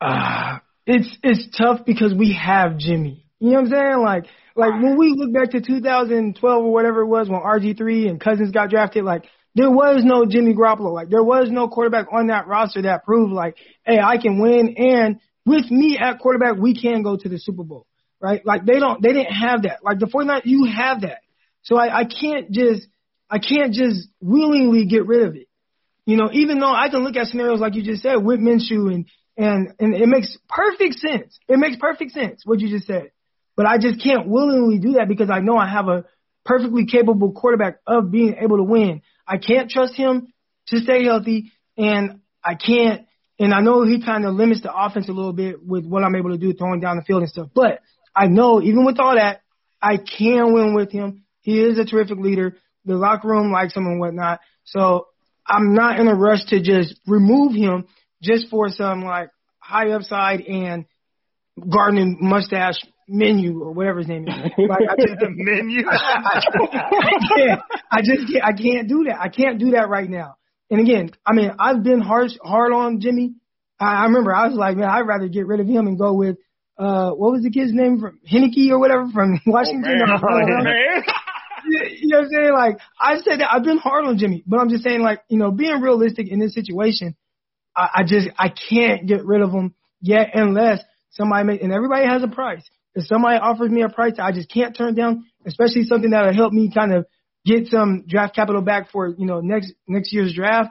Uh, it's it's tough because we have Jimmy. You know what I'm saying? Like like when we look back to 2012 or whatever it was when RG3 and Cousins got drafted, like there was no Jimmy Garoppolo. Like there was no quarterback on that roster that proved like, hey, I can win and with me at quarterback, we can go to the Super Bowl. Right? Like they don't they didn't have that. Like the 49 you have that. So I, I can't just I can't just willingly get rid of it. You know, even though I can look at scenarios like you just said with Minshew and and and it makes perfect sense. It makes perfect sense what you just said. But I just can't willingly do that because I know I have a perfectly capable quarterback of being able to win. I can't trust him to stay healthy, and I can't. And I know he kind of limits the offense a little bit with what I'm able to do throwing down the field and stuff. But I know even with all that, I can win with him. He is a terrific leader. The locker room likes him and whatnot. So I'm not in a rush to just remove him just for some like high upside and gardening mustache menu or whatever his name is. Like, I just, [laughs] menu. I can't. I just can't. I can't do that. I can't do that right now. And again, I mean, I've been hard hard on Jimmy. I, I remember I was like, man, I'd rather get rid of him and go with uh what was the kid's name from Heinicke or whatever from [laughs] Washington. Oh, man. Uh, man. [laughs] you know what I'm saying? Like I said that I've been hard on Jimmy, but I'm just saying like, you know, being realistic in this situation, I, I just I can't get rid of him yet unless somebody and everybody has a price. If somebody offers me a price that I just can't turn down, especially something that'll help me kind of get some draft capital back for, you know, next next year's draft,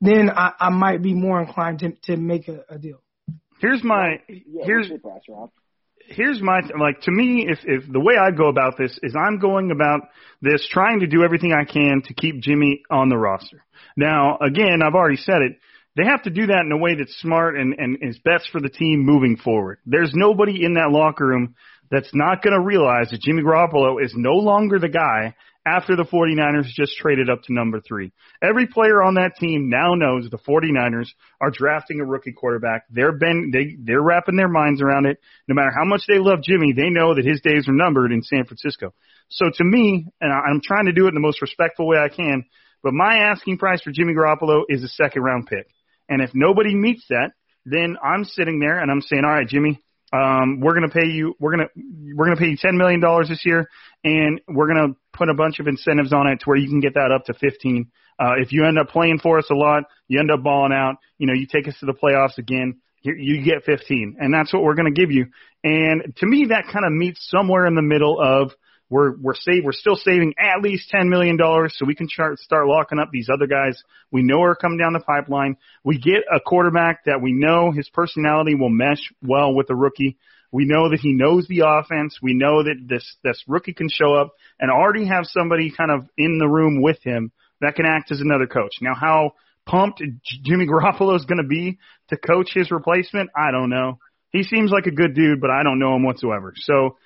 then I, I might be more inclined to to make a, a deal. Here's my Yeah, here's your price, Rob? here's my like to me if if the way I go about this is I'm going about this trying to do everything I can to keep Jimmy on the roster. Now, again, I've already said it. They have to do that in a way that's smart and and is best for the team moving forward. There's nobody in that locker room that's not going to realize that Jimmy Garoppolo is no longer the guy after the 49ers just traded up to number 3. Every player on that team now knows the 49ers are drafting a rookie quarterback. They're been they they're wrapping their minds around it. No matter how much they love Jimmy, they know that his days are numbered in San Francisco. So to me, and I'm trying to do it in the most respectful way I can, but my asking price for Jimmy Garoppolo is a second round pick. And if nobody meets that, then I'm sitting there and I'm saying, all right, Jimmy, um, we're gonna pay you, we're gonna, we're gonna pay you ten million dollars this year, and we're gonna put a bunch of incentives on it to where you can get that up to fifteen. Uh, if you end up playing for us a lot, you end up balling out, you know, you take us to the playoffs again, you, you get 15, and that's what we're going to give you. And to me, that kind of meets somewhere in the middle of we're we're save we're still saving at least ten million dollars, so we can start start locking up these other guys we know are coming down the pipeline. We get a quarterback that we know his personality will mesh well with the rookie. We know that he knows the offense. We know that this this rookie can show up and already have somebody kind of in the room with him that can act as another coach. Now, how pumped Jimmy [laughs] Garoppolo is going to be to coach his replacement, I don't know. He seems like a good dude, but I don't know him whatsoever. So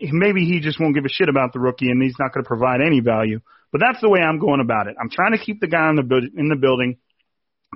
maybe he just won't give a shit about the rookie and he's not going to provide any value. But that's the way I'm going about it. I'm trying to keep the guy in the in the building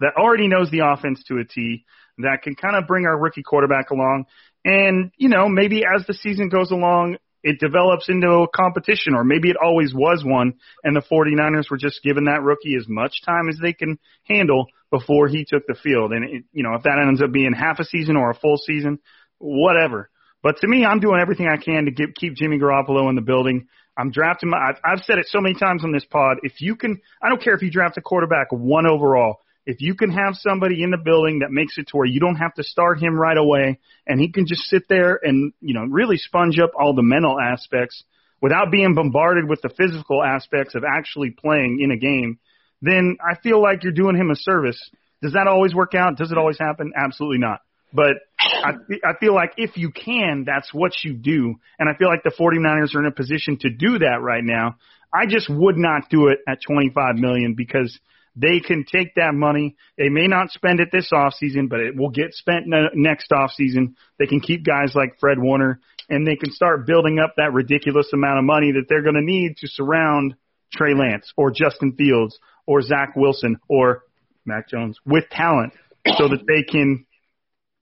that already knows the offense to a T, that can kind of bring our rookie quarterback along. And, you know, maybe as the season goes along, it develops into a competition, or maybe it always was one, and the 49ers were just giving that rookie as much time as they can handle before he took the field. And, it, you know, if that ends up being half a season or a full season, whatever. But to me, I'm doing everything I can to get, keep Jimmy Garoppolo in the building. I'm drafting my, I've, I've said it so many times on this pod. If you can, I don't care if you draft a quarterback one overall. If you can have somebody in the building that makes it to where you don't have to start him right away and he can just sit there and, you know, really sponge up all the mental aspects without being bombarded with the physical aspects of actually playing in a game, then I feel like you're doing him a service. Does that always work out? Does it always happen? Absolutely not. But I, I feel like if you can, that's what you do. And I feel like the 49ers are in a position to do that right now. I just would not do it at 25 million because they can take that money. They may not spend it this off season, but it will get spent ne- next off season. They can keep guys like Fred Warner and they can start building up that ridiculous amount of money that they're going to need to surround Trey Lance or Justin Fields or Zach Wilson or Mac Jones with talent so that they can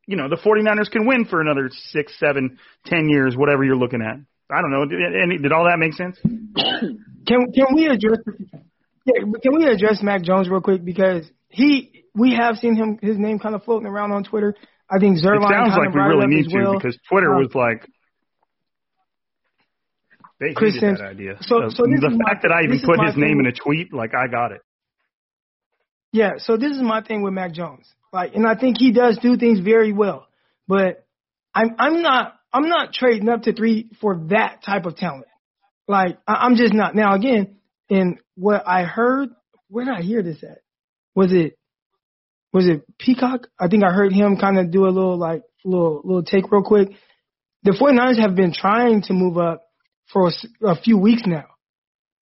you know, the 49ers can win for another six, seven, ten years, whatever you're looking at. I don't know. Did, any, did all that make sense? [coughs] Can can we address yeah, can we address Mac Jones real quick because he we have seen him his name kind of floating around on Twitter. I think It Zerline sounds kind like of we really it need to well. because Twitter Um, was like, they Chris hated Sims- that idea. so- The- so the is my- fact that I even put his name in a tweet, like I got it. Yeah, so this is my thing with Mac Jones. Like, and I think he does do things very well, but I'm I'm not I'm not trading up to three for that type of talent. Like, I, I'm just not. Now, again, in what I heard, where did I hear this at? Was it was it Peacock? I think I heard him kind of do a little like little little take real quick. the 49ers have been trying to move up for a, a few weeks now.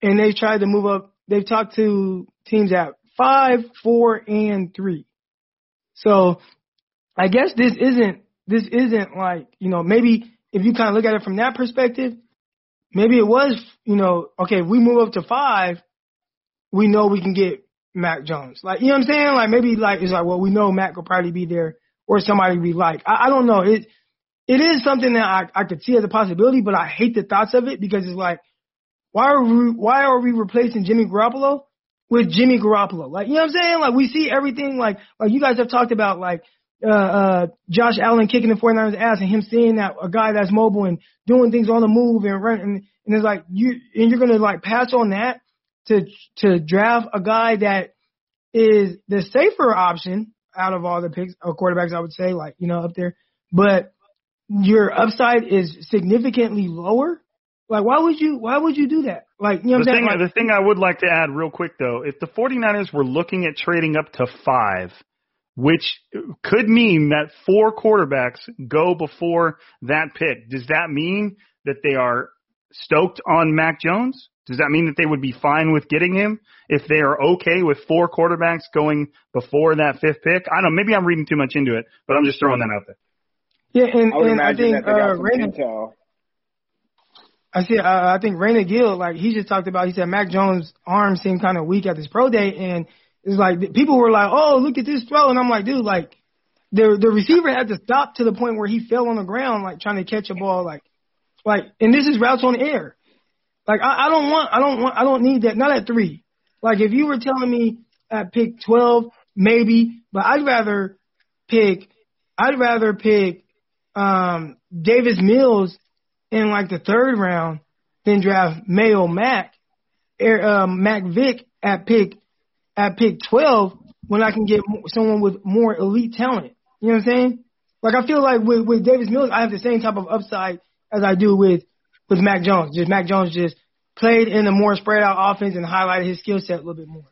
And they've tried to move up. They've talked to teams at five, four, and three. So I guess this isn't, this isn't like, you know, maybe if you kind of look at it from that perspective, maybe it was, you know, okay, if we move up to five, we know we can get Mac Jones. Like, you know what I'm saying? Like maybe like, it's like, well, we know Mac will probably be there or somebody we like. I, I don't know. It, it is something that I, I could see as a possibility, but I hate the thoughts of it because it's like, why are we, why are we replacing Jimmy Garoppolo with Jimmy Garoppolo? Like, you know what I'm saying? Like, we see everything, like, like you guys have talked about, like, uh, uh, Josh Allen kicking the 49ers ass and him seeing that a guy that's mobile and doing things on the move and running, and, and it's like, you, and you're gonna like pass on that to, to draft a guy that is the safer option out of all the picks or quarterbacks, I would say, like, you know, up there, but your upside is significantly lower. Like, why would you, why would you do that? Like, you know the I'm thing. Like, the thing I would like to add real quick though, if the 49ers were looking at trading up to five, which could mean that four quarterbacks go before that pick, does that mean that they are stoked on Mac Jones? Does that mean that they would be fine with getting him if they are okay with four quarterbacks going before that fifth pick? I don't know. Maybe I'm reading too much into it, but I'm just throwing that out there. yeah, and, I would and I think, that they got uh, some Raina, intel. I see, uh, I think Raina Gill, like, he just talked about, he said Mac Jones' arm seemed kind of weak at this pro day, and it's like, people were like, oh, look at this throw, and I'm like, dude, like, the, the receiver had to stop to the point where he fell on the ground, like, trying to catch a ball, like, like, and this is routes on air. Like, I, I don't want, I don't want, I don't need that, not at three. Like, if you were telling me at pick 12, maybe, but I'd rather pick, I'd rather pick, um, Davis Mills in like the third round than draft Mayo Mac, um, Mac Vick at pick, at pick 12 when I can get someone with more elite talent. You know what I'm saying? Like, I feel like with, with Davis Mills, I have the same type of upside as I do with, with Mac Jones. Just Mac Jones just played in a more spread out offense and highlighted his skill set a little bit more.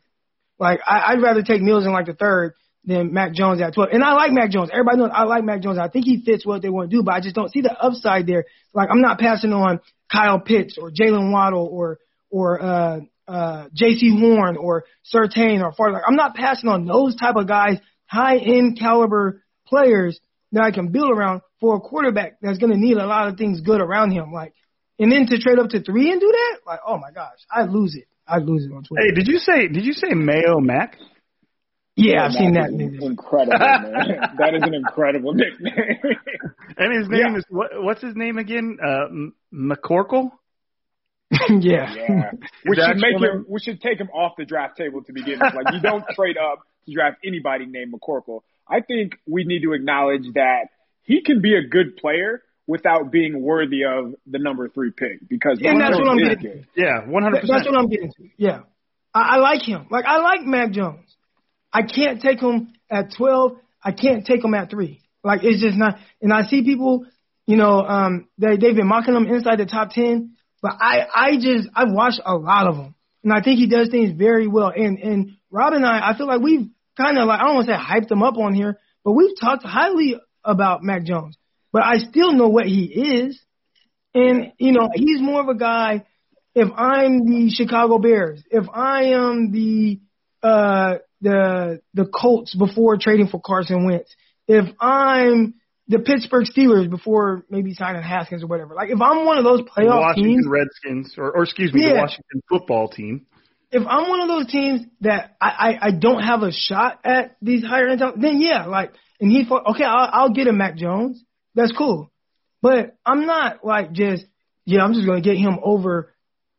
Like I, I'd rather take Mills in like the third than Mac Jones at 12. And I like Mac Jones. Everybody knows I like Mac Jones. I think he fits what they want to do, but I just don't see the upside there. Like I'm not passing on Kyle Pitts or Jalen Waddle or or uh uh Jaycee Horn or Surtain or Far like I'm not passing on those type of guys, high end caliber players that I can build around for a quarterback that's gonna need a lot of things good around him. Like and then to trade up to three and do that, like, oh my gosh, I'd lose it. I'd lose it on Twitter. Hey, did you say did you say Mayo Mac? Yeah, I've seen that. is nigga. Incredible, [laughs] man. that is an incredible [laughs] nickname. And his name Yeah. is what? What's his name again? Uh, McCorkle. [laughs] yeah. Yeah. We should make actual him. We should take him off the draft table to begin with. Like you don't trade up to draft anybody named McCorkle. I think we need to acknowledge that he can be a good player without being worthy of the number three pick because And that's what I'm getting good. Yeah, one hundred That- That's what I'm getting to. Yeah. I, I like him. Like, I like Mac Jones. I can't take him at 12. I can't take him at 3. Like, it's just not. And I see people, you know, um, they, they've been mocking him inside the top 10. But I, I just, I've watched a lot of them. And I think he does things very well. And, and Rob and I, I feel like we've kind of like, I don't want to say hyped him up on here, but we've talked highly about Mac Jones. But I still know what he is. And, you know, he's more of a guy, if I'm the Chicago Bears, if I am the, uh, the, the Colts before trading for Carson Wentz, if I'm the Pittsburgh Steelers before maybe signing Haskins or whatever, like if I'm one of those playoff Washington teams, Redskins, or, or excuse me, the Washington football team. if I'm one of those teams that I, I, I don't have a shot at these higher end then yeah, like, and he thought, okay, I'll, I'll get a Mac Jones. That's cool. But I'm not like just, yeah, I'm just going to get him over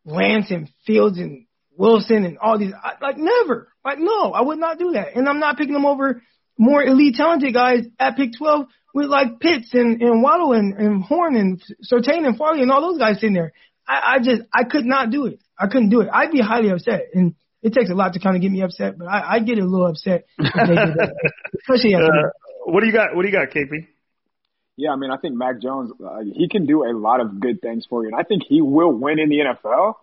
Lance and Fields and Wilson and all these. I, like, never. Like, no, I would not do that. And I'm not picking them over more elite talented guys at pick 12 with like Pitts and, and Waddle and, and Horn and Surtain and Farley and all those guys sitting there. I, I just, I could not do it. I couldn't do it. I'd be highly upset. And it takes a lot to kind of get me upset, but I, I get a little upset. if they do that. Especially at Uh, what do you got? What do you got, KP? Yeah, I mean, I think Mac Jones, uh, he can do a lot of good things for you, and I think he will win in the NFL.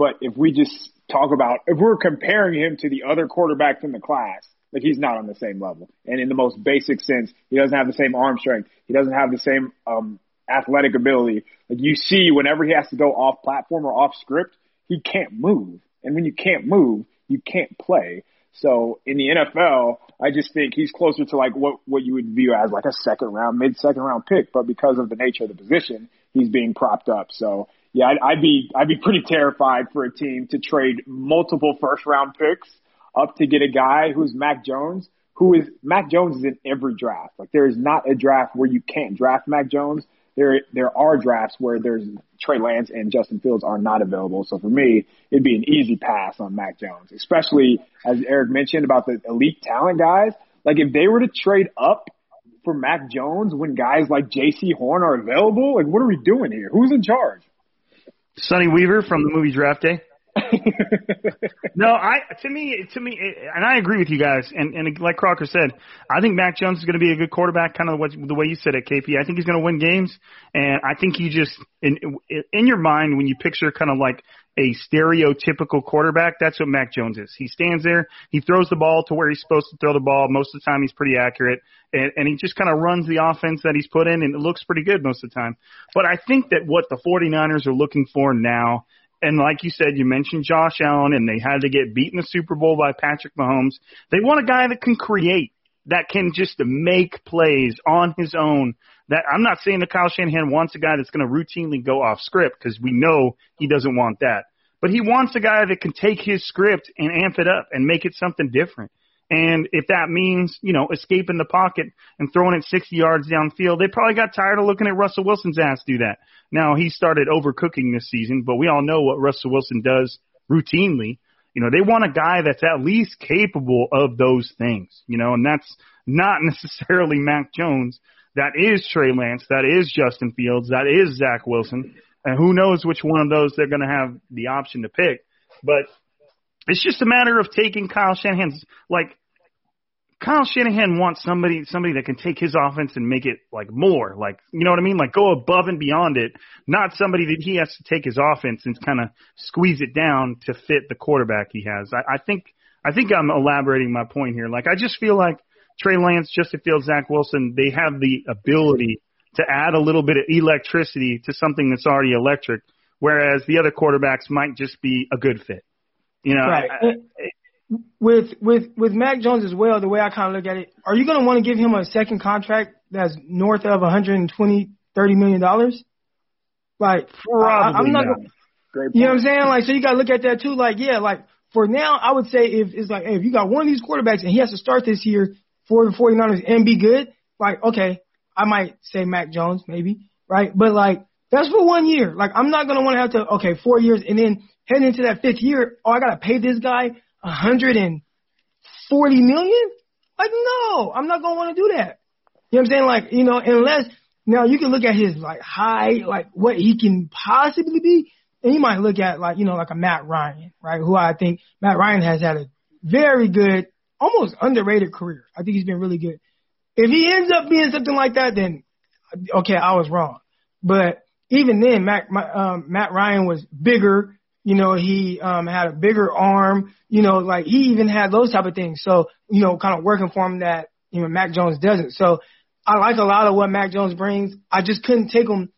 But if we just talk about, if we're comparing him to the other quarterbacks in the class, like he's not on the same level. And in the most basic sense, he doesn't have the same arm strength. He doesn't have the same um, athletic ability. Like you see, whenever he has to go off platform or off script, he can't move. And when you can't move, you can't play. So in the NFL, I just think he's closer to like what, what you would view as like a second round, mid second round pick. But because of the nature of the position, he's being propped up. So yeah, I'd, I'd be, I'd be pretty terrified for a team to trade multiple first round picks up to get a guy who's Mac Jones, who is Mac Jones is in every draft. Like there is not a draft where you can't draft Mac Jones. There, there are drafts where there's Trey Lance and Justin Fields are not available. So for me, it'd be an easy pass on Mac Jones, especially as Eric mentioned about the elite talent guys. Like if they were to trade up for Mac Jones when guys like Jaycee Horn are available, like what are we doing here? Who's in charge? Sonny Weaver from the movie Draft Day. [laughs] no, I to me to me, and I agree with you guys. And and like Crocker said, I think Mac Jones is going to be a good quarterback, kind of what the way you said it, KP. I think he's going to win games, and I think he just in in your mind when you picture kind of like a stereotypical quarterback, that's what Mac Jones is. He stands there, he throws the ball to where he's supposed to throw the ball. Most of the time, he's pretty accurate, and, and he just kind of runs the offense that he's put in, and it looks pretty good most of the time. But I think that what the 49ers are looking for now and like you said, you mentioned Josh Allen, and they had to get beaten in the Super Bowl by Patrick Mahomes. They want a guy that can create, that can just make plays on his own. That I'm not saying that Kyle Shanahan wants a guy that's going to routinely go off script because we know he doesn't want that. But he wants a guy that can take his script and amp it up and make it something different. And if that means, you know, escaping the pocket and throwing it 60 yards downfield, they probably got tired of looking at Russell Wilson's ass do that. Now he started overcooking this season, but we all know what Russell Wilson does routinely. You know, they want a guy that's at least capable of those things, you know, and that's not [laughs] necessarily Mac Jones. That is Trey Lance. That is Justin Fields. That is Zach Wilson. And who knows which one of those they're going to have the option to pick. But it's just a matter of taking Kyle Shanahan's, like, Kyle Shanahan wants somebody somebody that can take his offense and make it like more, like you know what I mean, like go above and beyond it. Not somebody that he has to take his offense and kind of squeeze it down to fit the quarterback he has. I, I think I think I'm elaborating my point here. Like I just feel like Trey Lance, Justin Fields, Zach Wilson, they have the ability to add a little bit of electricity to something that's already electric, whereas the other quarterbacks might just be a good fit. You know, right. I, with with with Mac Jones as well, the way I kind of look at it, are you going to want to give him a second contract that's north of 120, 30 million dollars? Like, Probably I, I'm not. not. Gonna, you know what I'm saying? Like, so you got to look at that too. Like, yeah, like for now, I would say if it's like, hey, if you got one of these quarterbacks and he has to start this year for the 49ers and be good, like, okay, I might say Mac Jones maybe, right? But like, that's for one year. Like, I'm not gonna want to have to, okay, four years and then heading into that fifth year, oh, I gotta pay this guy 140 million? Like, no, I'm not gonna want to do that. You know what I'm saying? Like, you know, unless now you can look at his like high, like what he can possibly be, and you might look at like, you know, like a Matt Ryan, right? Who I think Matt Ryan has had a very good, almost underrated career. I think he's been really good. If he ends up being something like that, then okay, I was wrong. But even then, Matt, um, Matt Ryan was bigger. You know, he um, had a bigger arm. You know, like he even had those type of things. So, you know, kind of working for him that you know Mac Jones doesn't. So, I like a lot of what Mac Jones brings. I just couldn't take him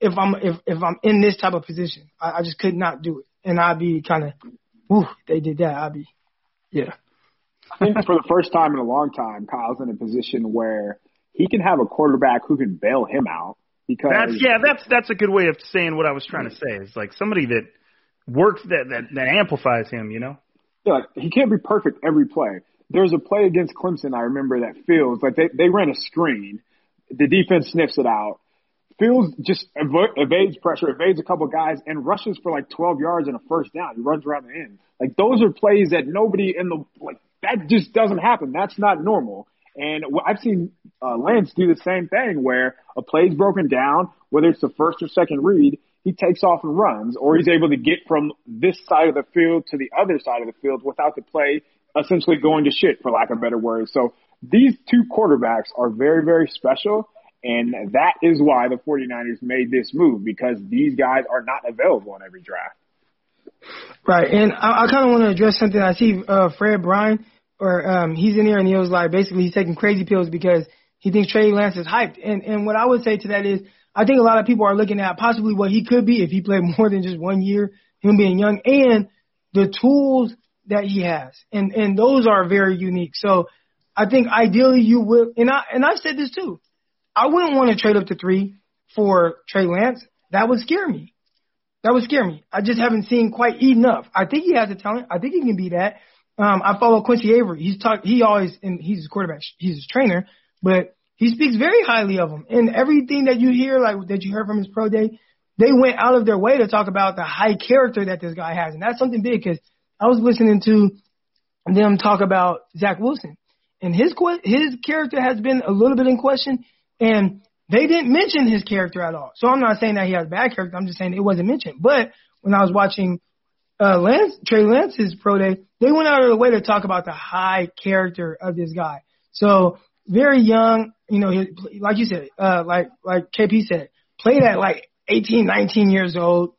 if I'm if if I'm in this type of position. I, I just could not do it, and I'd be kind of, ooh, they did that. I'd be, yeah. I think for the first time in a long time, Kyle's in a position where he can have a quarterback who can bail him out. Because That's yeah, that's that's a good way of saying what I was trying to say. Is like somebody that works that that, that amplifies him, you know. Yeah, he can't be perfect every play. There's a play against Clemson I remember that Fields like they they ran a screen, the defense sniffs it out. Fields just ev- evades pressure, evades a couple guys, and rushes for like 12 yards and a first down. He runs around the end. Like those are plays that nobody in the like that just doesn't happen. That's not normal. And I've seen uh, Lance do the same thing where a play's broken down, whether it's the first or second read, he takes off and runs, or he's able to get from this side of the field to the other side of the field without the play essentially going to shit, for lack of better words. So these two quarterbacks are very, very special. And that is why the 49ers made this move because these guys are not available in every draft. Right. And I, I kind of want to address something. I see uh, Fred Bryan or um, he's in here and he was like, basically he's taking crazy pills because he thinks Trey Lance is hyped. And and what I would say to that is, I think a lot of people are looking at possibly what he could be if he played [laughs] more than just one year, him being young, and the tools that he has, and and those are very unique. So I think ideally you will, and I and I've said this too. I wouldn't want to trade up to three for Trey Lance. That would scare me. That would scare me. I just haven't seen quite enough. I think he has the talent. I think he can be that. Um, I follow Quincy Avery. He's talk. He always and he's his quarterback. He's his trainer, but he speaks very highly of him. And everything that you hear, like that you heard from his pro day, they went out of their way to talk about the high character that this guy has, and that's something big. Because I was listening to them talk about Zach Wilson, and his his character has been a little bit in question, and they didn't mention his character at all. So I'm not saying that he has bad character. I'm just saying it wasn't mentioned. But when I was watching uh, Lance Trey Lance's pro day, they went out of the way to talk about the high character of this guy. So very young, you know, like you said, uh, like like KP said, played at like 18, 19 years old.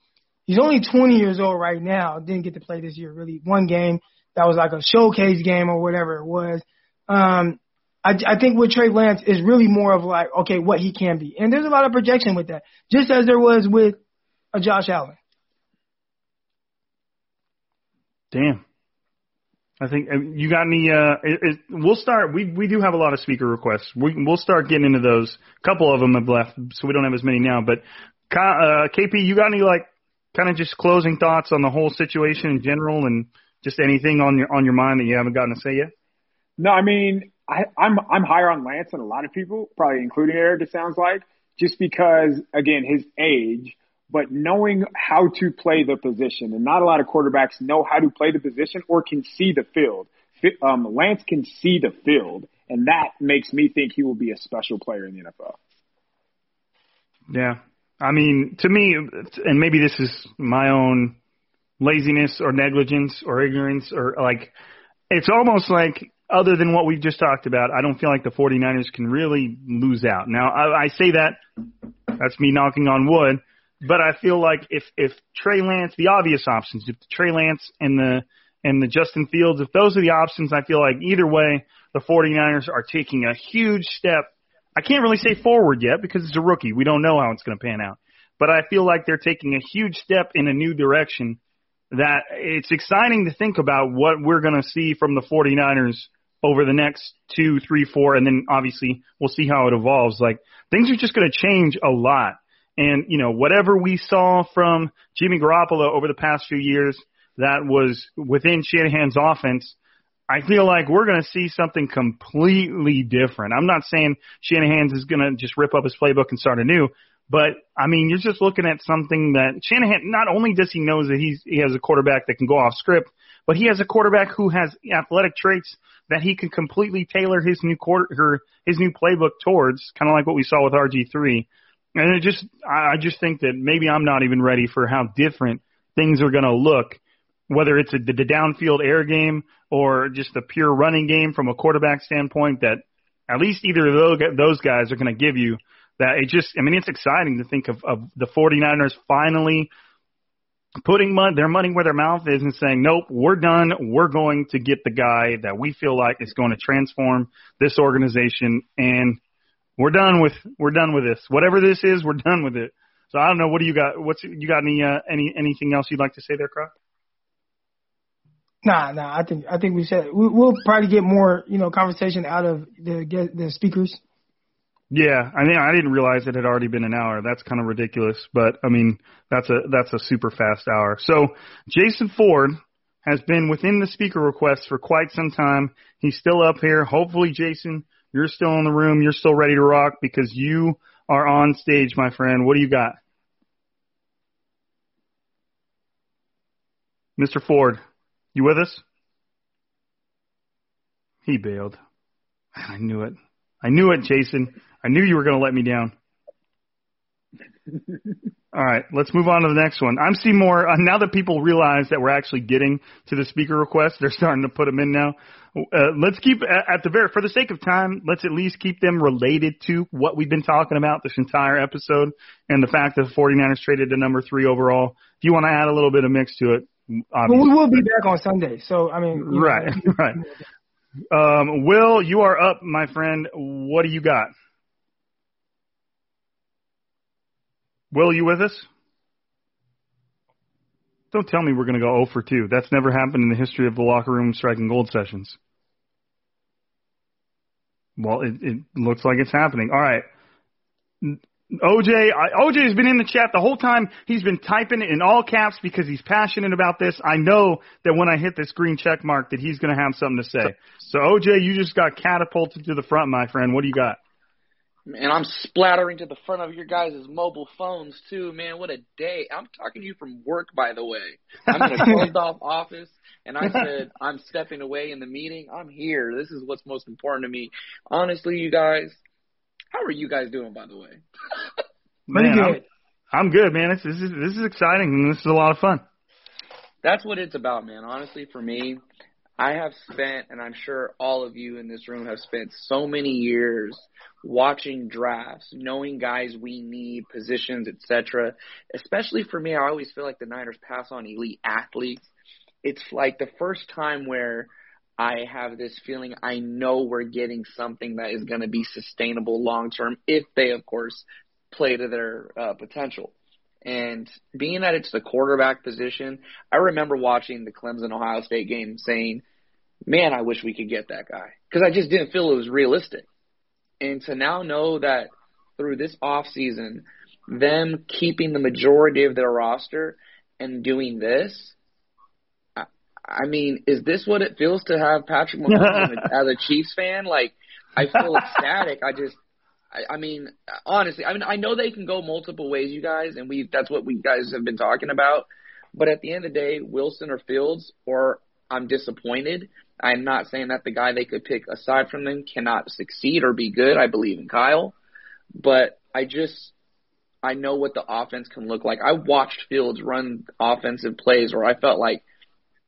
He's only 20 years old right now. Didn't get to play this year really. One game that was like a showcase game or whatever it was. Um, I, I think with Trey Lance is really more of like, okay, what he can be. And there's a lot of projection with that, just as there was with a Josh Allen. Damn. I think uh, you got any. Uh, it, it, we'll start. We we do have a lot of speaker requests. We we'll start getting into those. A couple of them have left, so we don't have as many now. But uh, KP, you got any like kind of just closing thoughts on the whole situation in general, and just anything on your on your mind that you haven't gotten to say yet? No, I mean I, I'm I'm higher on Lance than a lot of people, probably including Eric. It sounds like just because again his age but knowing how to play the position. And not a lot of quarterbacks know how to play the position or can see the field. Um, Lance can see the field, and that makes me think he will be a special player in the NFL. Yeah. I mean, to me, and maybe this is my own laziness or negligence or ignorance or like, it's almost like other than what we've just talked about, I don't feel like the 49ers can really lose out. Now, I, I say that, that's me knocking on wood, but I feel like if if Trey Lance, the obvious options, if Trey Lance and the and the Justin Fields, if those are the options, I feel like either way, the 49ers are taking a huge step. I can't really say forward yet because it's a rookie. We don't know how it's going to pan out. But I feel like they're taking a huge step in a new direction that it's exciting to think about what we're going to see from the 49ers over the next two, three, four, and then obviously we'll see how it evolves. Like things are just going to change a lot. And, you know, whatever we saw from Jimmy Garoppolo over the past few years that was within Shanahan's offense, I feel like we're going to see something completely different. I'm not saying Shanahan's is going to just rip up his playbook and start anew, but I mean, you're just looking at something that Shanahan not only does he knows that he's he has a quarterback that can go off script, but he has a quarterback who has athletic traits that he can completely tailor his new quarter his new playbook towards, kind of like what we saw with RG3. And it just, I just think that maybe I'm not even ready for how different things are going to look, whether it's a, the downfield air game or just the pure running game from a quarterback standpoint. That at least either of those those guys are going to give you that. It just, I mean, it's exciting to think of, of the 49ers finally putting money, their money where their mouth is and saying, nope, we're done. We're going to get the guy that we feel like is going to transform this organization and we're done with we're done with this. Whatever this is, we're done with it. So I don't know. What do you got? What's you got? Any uh, any anything else you'd like to say there, Crock? Nah, nah. I think I think we said we, we'll probably get more you know conversation out of the the speakers. Yeah, I mean, I didn't realize it had already been an hour. That's kind of ridiculous, but I mean, that's a that's a super fast hour. So Jason Ford has been within the speaker request for quite some time. He's still up here. Hopefully, Jason, you're still in the room. You're still ready to rock because you are on stage, my friend. What do you got? Mr. Ford, you with us? He bailed. I knew it. I knew it, Jason. I knew you were going to let me down. [laughs] All right, let's move on to the next one. I'm seeing more uh, now that people realize that we're actually getting to the speaker requests. They're starting to put them in now. Uh, let's keep at the very for the sake of time. Let's at least keep them related to what we've been talking about this entire episode and the fact that the 49ers traded to number three overall. If you want to add a little bit of mix to it, obviously. well, we will be back on Sunday. So I mean, right, know. [laughs] right. Um, Will, you are up, my friend. What do you got? Will, you with us? Don't tell me we're going to go 0 for 2. That's never happened in the history of the locker room striking gold sessions. Well, it, it looks like it's happening. All right. OJ, I, OJ has been in the chat the whole time. He's been typing in all caps because he's passionate about this. I know that when I hit this green check mark that he's going to have something to say. So OJ, you just got catapulted to the front, my friend. What do you got? And I'm splattering to the front of your guys' mobile phones too, man. What a day! I'm talking to you from work, by the way. I'm in a [laughs] closed off office, and I [laughs] said I'm stepping away in the meeting. I'm here. This is what's most important to me. Honestly, you guys, how are you guys doing, by the way? [laughs] man, good. I'm, I'm, good, man. This, this is this is exciting and this is a lot of fun. That's what it's about, man. Honestly, for me, I have spent, and I'm sure all of you in this room have spent so many years watching drafts, knowing guys we need, positions, etc. Especially for me, I always feel like the Niners pass on elite athletes. It's like the first time where I have this feeling I know we're getting something that is going to be sustainable long term if they, of course, play to their uh, potential. And being that it's the quarterback position, I remember watching the Clemson Ohio State game saying, man, I wish we could get that guy. Because I just didn't feel it was realistic. And to now know that through this off season, them keeping the majority of their roster and doing this, I, I mean, is this what it feels to have Patrick Mahomes [laughs] as a Chiefs fan? Like, I feel ecstatic. I just, I, I mean, honestly, I mean, I know they can go multiple ways, you guys, and we that's what we guys have been talking about. But at the end of the day, Wilson or Fields, or I'm disappointed. I'm not saying that the guy they could pick aside from them cannot succeed or be good. I believe in Kyle, but I just I know what the offense can look like. I watched Fields run offensive plays where I felt like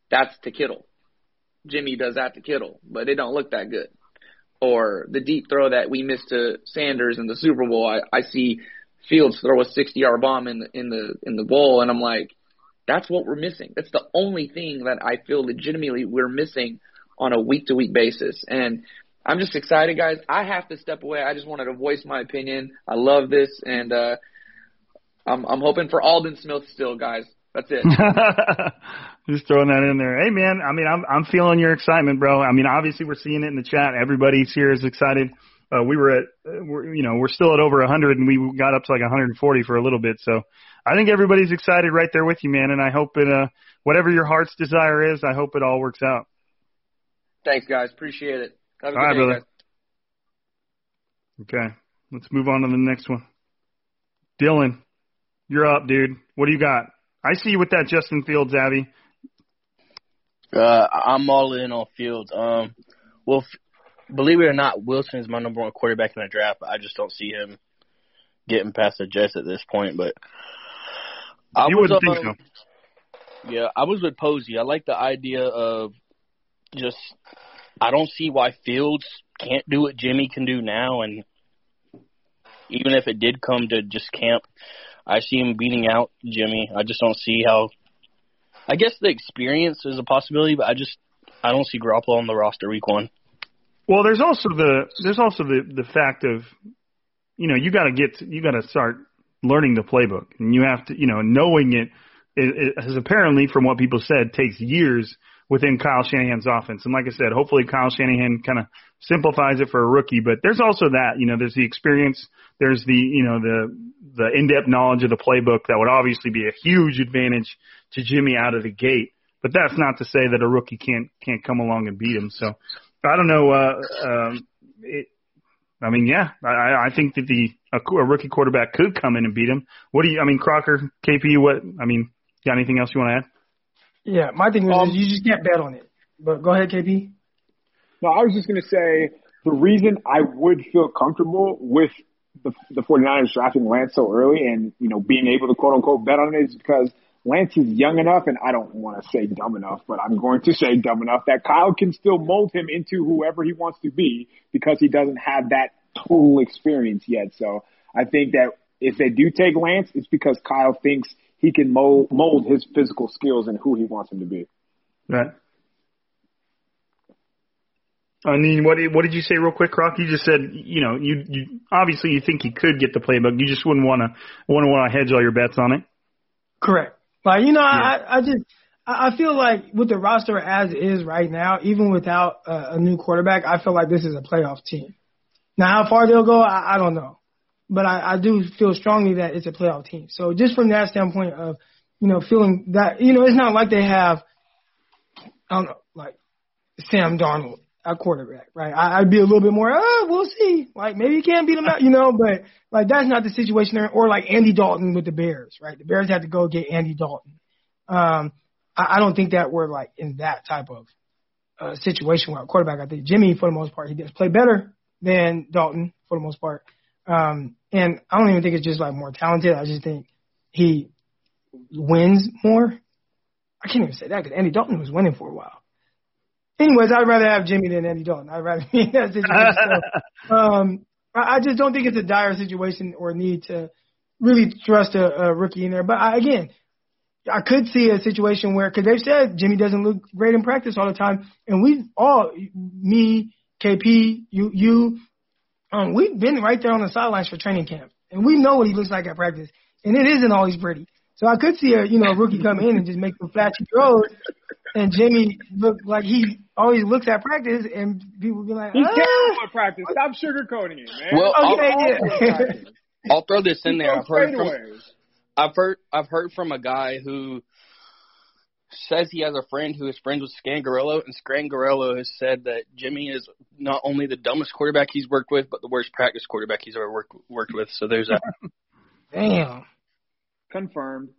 that's to Kittle. Jimmy does that to Kittle, but it don't look that good. Or the deep throw that we missed to Sanders in the Super Bowl. I, I see Fields throw a 60 yard bomb in the in the in the bowl, and I'm like, that's what we're missing. That's the only thing that I feel legitimately we're missing on a week to week basis. And I'm just excited, guys. I have to step away. I just wanted to voice my opinion. I love this, and uh, I'm I'm hoping for Aldon Smith still, guys. That's it. [laughs] Just throwing that in there. Hey man, I mean I'm I'm feeling your excitement, bro. I mean obviously we're seeing it in the chat. Everybody's here is excited. Uh, we were at uh, we're you know we're still at over 100 and we got up to like 140 for a little bit. So I think everybody's excited right there with you, man. And I hope it uh whatever your heart's desire is, I hope it all works out. Thanks, guys. Appreciate it. Have a All right, day, brother. guys. Okay, let's move on to the next one. Dylan, you're up, dude. What do you got? I see you with that Justin Fields, Abby. Uh, I'm all in on Fields. Um, well, f- believe it or not, Wilson is my number one quarterback in the draft. I just don't see him getting past the Jets at this point. But I You was, wouldn't think um, Yeah, I was with Posey. I like the idea of just. I don't see why Fields can't do what Jimmy can do now, and even if it did come to just camp, I see him beating out Jimmy. I just don't see how. I guess the experience is a possibility, but I just I don't see Garoppolo on the roster week one. Well, there's also the there's also the the fact of, you know, you got to get you got to start learning the playbook, and you have to you know knowing it, it, it has apparently from what people said takes years within Kyle Shanahan's offense. And like I said, hopefully Kyle Shanahan kind of simplifies it for a rookie. But there's also that you know there's the experience, there's the you know the the in-depth knowledge of the playbook that would obviously be a huge advantage to Jimmy out of the gate. But that's not to say that a rookie can't can't come along and beat him. So I don't know. Uh, um, it, I mean, yeah, I, I think that the a, a rookie quarterback could come in and beat him. What do you? I mean, Crocker, KP, what? I mean, got anything else you want to add? Yeah, my thing was Um, is you just can't bet on it. But go ahead, KP. No, I was just going to say the reason I would feel comfortable with the, the 49ers drafting Lance so early and, you know, being able to quote unquote bet on it is because Lance is young enough, and I don't want to say dumb enough, but I'm going to say dumb enough that Kyle can still mold him into whoever he wants to be because he doesn't have that total experience yet. So I think that if they do take Lance, it's because Kyle thinks he can mold, mold his physical skills and who he wants him to be. Right. I mean, what did, what did you say real quick, Crock? You just said, you know, you you obviously you think he could get the playbook. You just wouldn't want to want to want to hedge all your bets on it. Correct. Like you know, yeah. I I just I feel like with the roster as is right now, even without a, a new quarterback, I feel like this is a playoff team. Now, how far they'll go, I, I don't know, but I, I do feel strongly that it's a playoff team. So just from that standpoint of, you know, feeling that you know, it's not like they have, I don't know, like Sam Darnold at quarterback, right? I, I'd be a little bit more, oh, we'll see. Like maybe you can't beat them out, you know, but like that's not the situation there. Or like Andy Dalton with the Bears, right? The Bears had to go get Andy Dalton. Um, I, I don't think that we're like in that type of uh, situation where a quarterback. I think Jimmy, for the most part, he does play better than Dalton for the most part. Um, and I don't even think it's just like more talented. I just think he wins more. I can't even say that because Andy Dalton was winning for a while. Anyways, I'd rather have Jimmy than Andy Dalton. I'd rather [laughs] be in that situation. so, um, I, just don't think it's a dire situation or need to really trust a, a rookie in there. But I, again, I could see a situation where, because they've said Jimmy doesn't look great in practice all the time, and we've all, me, KP, you, you, um, we've been right there on the sidelines for training camp, and we know what he looks like at practice, and it isn't always pretty. So I could see a, you know, a rookie come in and just make some flashy throws, and Jimmy look like he always looks at practice, and people be like, "He's ah. terrible at practice. Stop sugarcoating it, man." Well, okay, I'll, yeah. I'll throw this in there. I've heard from. I've heard I've heard from a guy who says he has a friend who is friends with Scangarello, and Scangarello has said that Jimmy is not only the dumbest quarterback he's worked with, but the worst practice quarterback he's ever worked worked with. So there's that. [laughs] Damn. Confirmed.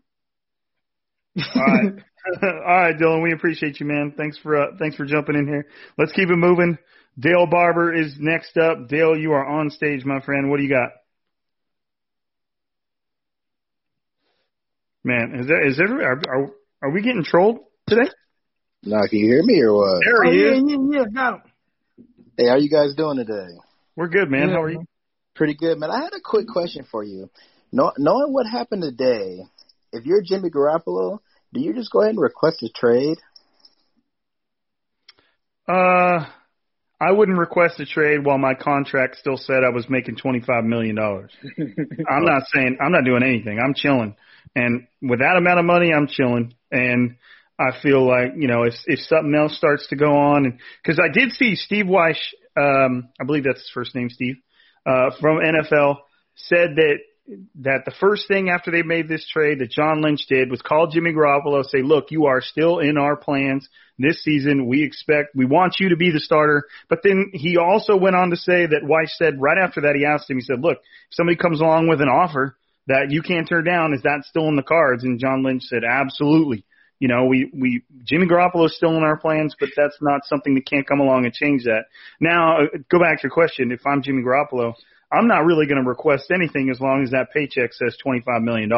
All right, [laughs] all right, Dylan. We appreciate you, man. Thanks for uh, thanks for jumping in here. Let's keep it moving. Dale Barber is next up. Dale, you are on stage, my friend. What do you got? Man, is there is there are, are, are we getting trolled today? Now, can you hear me or what? There Oh, he yeah, is. yeah, yeah, got him. Hey, how you guys doing today? We're good, man. Yeah, How are you? Pretty good, man. I had a quick question for you. Know, knowing what happened today, if you're Jimmy Garoppolo, do you just go ahead and request a trade? Uh, I wouldn't request a trade while my contract still said I was making twenty five million dollars. [laughs] I'm not saying I'm not doing anything. I'm chilling, and with that amount of money, I'm chilling. And I feel like you know if if something else starts to go on, and because I did see Steve Wyche, um, I believe that's his first name, Steve, uh, from NFL, said that that the first thing after they made this trade that John Lynch did was call Jimmy Garoppolo, say, look, you are still in our plans this season. We expect, we want you to be the starter. But then he also went on to say that Weiss said right after that, he asked him, he said, look, if somebody comes along with an offer that you can't turn down, is that still in the cards? And John Lynch said, absolutely. You know, we, we, Jimmy Garoppolo is still in our plans, but that's not something that can't come along and change that. Now, uh, go back to your question. If I'm Jimmy Garoppolo, I'm not really going to request anything as long as that paycheck says $25 million.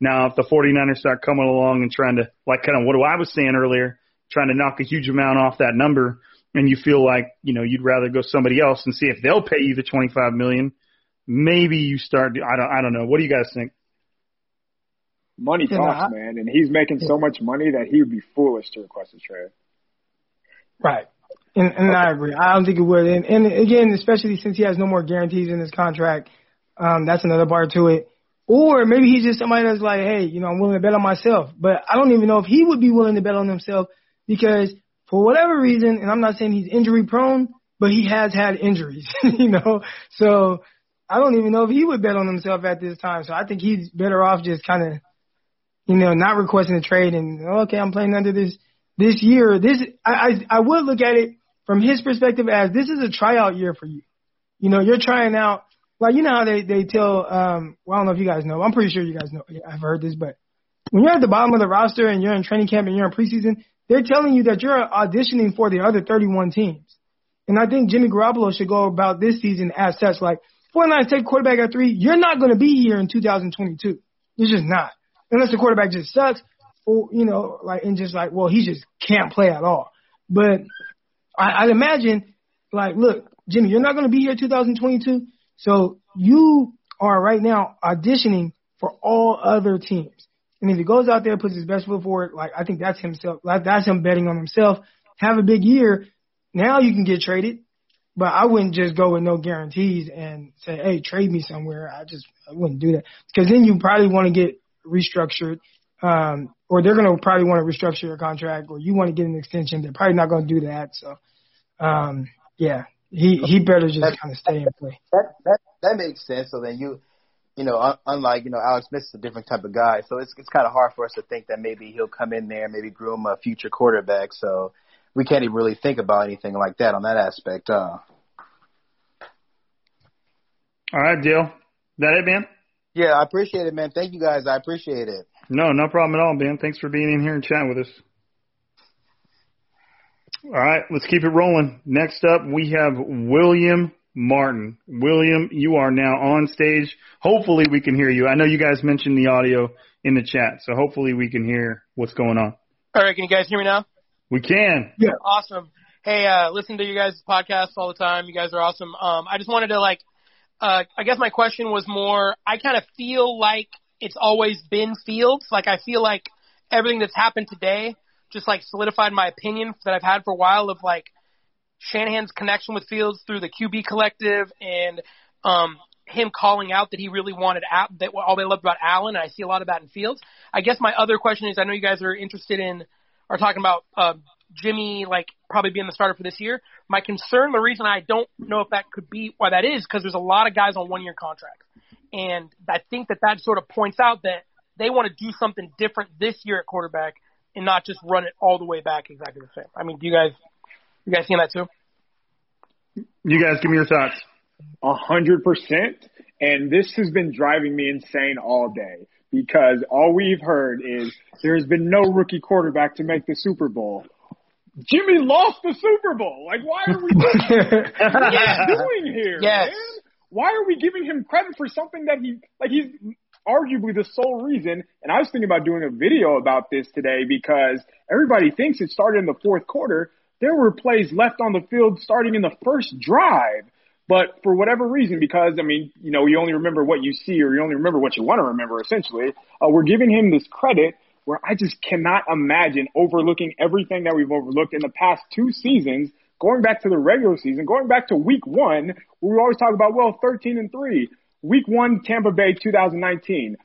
Now, if the 49ers start coming along and trying to, like kind of what I was saying earlier, trying to knock a huge amount off that number, and you feel like, you know, you'd rather go somebody else and see if they'll pay you the 25 million, maybe you start, I don't, I don't know. What do you guys think? Money Yeah, talks, I- man, and he's making so much money that he would be foolish to request a trade. Right. And, and I agree. I don't think it would. And, and again, especially since he has no more guarantees in his contract, um, that's another part to it. Or maybe he's just somebody that's like, hey, you know, I'm willing to bet on myself. But I don't even know if he would be willing to bet on himself because for whatever reason, and I'm not saying he's injury prone, but he has had injuries, [laughs] you know. So I don't even know if he would bet on himself at this time. So I think he's better off just kind of, you know, not requesting a trade and okay, I'm playing under this this year. This I I, I would look at it from his perspective as this is a tryout year for you. You know, you're trying out. Like you know how they they tell. um Well, I don't know if you guys know. I'm pretty sure you guys know. Yeah, I've heard this, but when you're at the bottom of the roster and you're in training camp and you're in preseason, they're telling you that you're auditioning for the other 31 teams. And I think Jimmy Garoppolo should go about this season as such. Like, 49 take quarterback at three, you're not going to be here in 2022. You're just not. Unless the quarterback just sucks or, you know, like, and just like, well, he just can't play at all. But I, I'd imagine, like, look, Jimmy, you're not going to be here 2022. So you are right now auditioning for all other teams. And if he goes out there, puts his best foot forward, like I think that's himself, like that's him betting on himself. Have a big year. Now you can get traded, but I wouldn't just go with no guarantees and say, "Hey, trade me somewhere." I just I wouldn't do that because then you probably want to get restructured, um, or they're going to probably want to restructure your contract, or you want to get an extension. They're probably not going to do that. So, um, yeah, he he better just kind of stay in play. That that that makes sense. So then you, you know, un- unlike you know Alex Smith is a different type of guy, so it's it's kind of hard for us to think that maybe he'll come in there, maybe groom a future quarterback. So we can't even really think about anything like that on that aspect. Uh, All right, Dale. That it, man? yeah, I appreciate it, man. Thank you guys. I appreciate it. No, no problem at all, man. Thanks for being in here and chatting with us. All right, let's keep it rolling. Next up, we have William Martin. William, you are now on stage. Hopefully, we can hear you. I know you guys mentioned the audio in the chat, so hopefully, we can hear what's going on. All right, can you guys hear me now? We can. Yeah. Awesome. Hey, uh, listen to you guys' podcasts all the time. You guys are awesome. Um, I just wanted to like, uh, I guess my question was more, I kind of feel like it's always been Fields. Like I feel like everything that's happened today just like solidified my opinion that I've had for a while of like Shanahan's connection with Fields through the QB collective and, um, him calling out that he really wanted Al- that all they loved about Allen, and I see a lot of that in Fields. I guess my other question is, I know you guys are interested in, are talking about uh, Jimmy like probably being the starter for this year. My concern, the reason I don't know if that could be why that is, because there's a lot of guys on one year contracts, and I think that that sort of points out that they want to do something different this year at quarterback and not just run it all the way back exactly the same. I mean, do you guys, you guys seeing that too? You guys, give me your thoughts. A hundred percent. And this has been driving me insane all day because all we've heard is there's been no rookie quarterback to make the Super Bowl. Jimmy lost the Super Bowl. Like, why are we what are [laughs] we doing here? Yes. Man? Why are we giving him credit for something that he like he's arguably the sole reason? And I was thinking about doing a video about this today because everybody thinks it started in the fourth quarter. There were plays left on the field starting in the first drive. But for whatever reason, because I mean, you know, you only remember what you see or you only remember what you want to remember essentially, uh, we're giving him this credit where I just cannot imagine overlooking everything that we've overlooked in the past two seasons, going back to the regular season, going back to week one, where we always talk about, well, 13 and three. Week one, Tampa Bay 2019.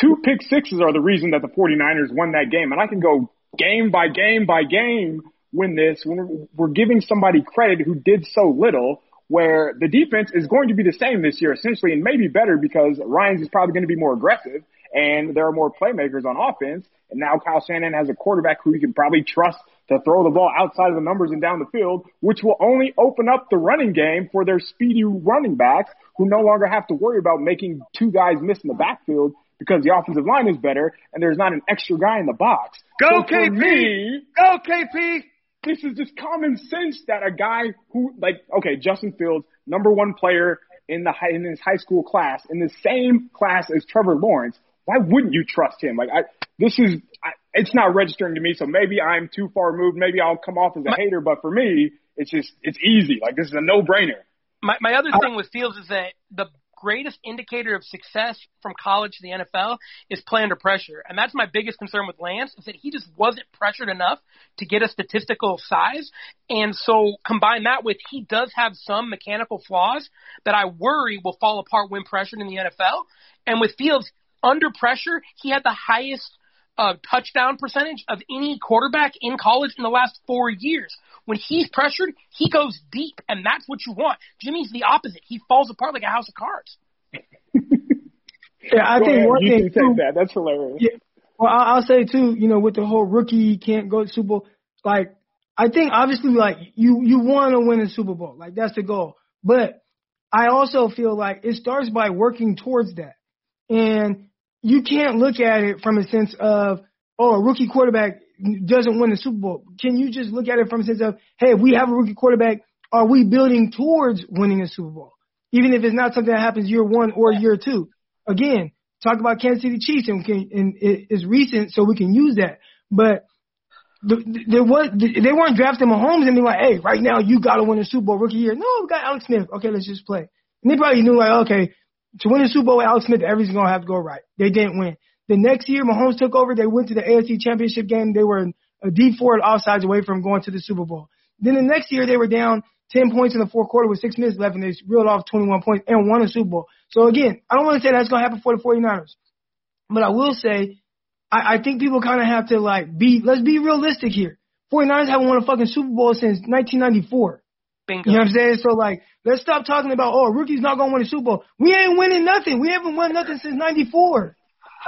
Two pick sixes are the reason that the 49ers won that game. And I can go game by game by game win this when we're giving somebody credit who did so little where the defense is going to be the same this year essentially and maybe better because Ryans is probably going to be more aggressive and there are more playmakers on offense. And now Kyle Shanahan has a quarterback who you can probably trust to throw the ball outside of the numbers and down the field, which will only open up the running game for their speedy running backs who no longer have to worry about making two guys miss in the backfield because the offensive line is better and there's not an extra guy in the box. Go, So KP! me, Go, KP! this is just common sense that a guy who like okay Justin Fields number one player in the high, in his high school class in the same class as Trevor Lawrence why wouldn't you trust him like I this is I, it's not registering to me so maybe I'm too far removed maybe I'll come off as a hater but for me it's just it's easy like this is a no brainer My my other uh, thing with Fields is that the greatest indicator of success from college to the NFL is play under pressure. And that's my biggest concern with Lance is that he just wasn't pressured enough to get a statistical size. And so combine that with he does have some mechanical flaws that I worry will fall apart when pressured in the NFL. And with Fields under pressure, he had the highest uh, touchdown percentage of any quarterback in college in the last four years. When he's pressured, he goes deep, and that's what you want. Jimmy's the opposite. He falls apart like a house of cards. Yeah, I Go think ahead, one you thing can take too. that that's hilarious Yeah. Well, I- I'll say too, you know, with the whole rookie can't go to Super Bowl, like I think obviously like you you want to win a Super Bowl, like that's the goal. But I also feel like it starts by working towards that, and you can't look at it from a sense of oh a rookie quarterback doesn't win the Super Bowl. Can you just look at it from a sense of hey if we have a rookie quarterback, are we building towards winning a Super Bowl? Even if it's not something that happens year one or year two. Again, talk about Kansas City Chiefs and, can, and it is recent, so we can use that. But the, the, there was they weren't drafting Mahomes and be like, hey, right now you got to win a Super Bowl rookie year. No, we got Alex Smith. Okay, let's just play. And they probably knew like, okay, to win a Super Bowl Alex Smith, everything's gonna have to go right. They didn't win. The next year, Mahomes took over. They went to the AFC Championship game. They were a Dee Ford offsides away from going to the Super Bowl. Then the next year they were down 10 points in the fourth quarter with six minutes left and they reeled off 21 points and won a Super Bowl. So again, I don't want to say that's going to happen for the 49ers, but I will say I, I think people kind of have to like be, let's be realistic here. 49ers haven't won a fucking Super Bowl since 1994. Bingo. You know what I'm saying? So like, let's stop talking about, oh, rookie's not to win a Super Bowl. We ain't winning nothing. We haven't won nothing since 94.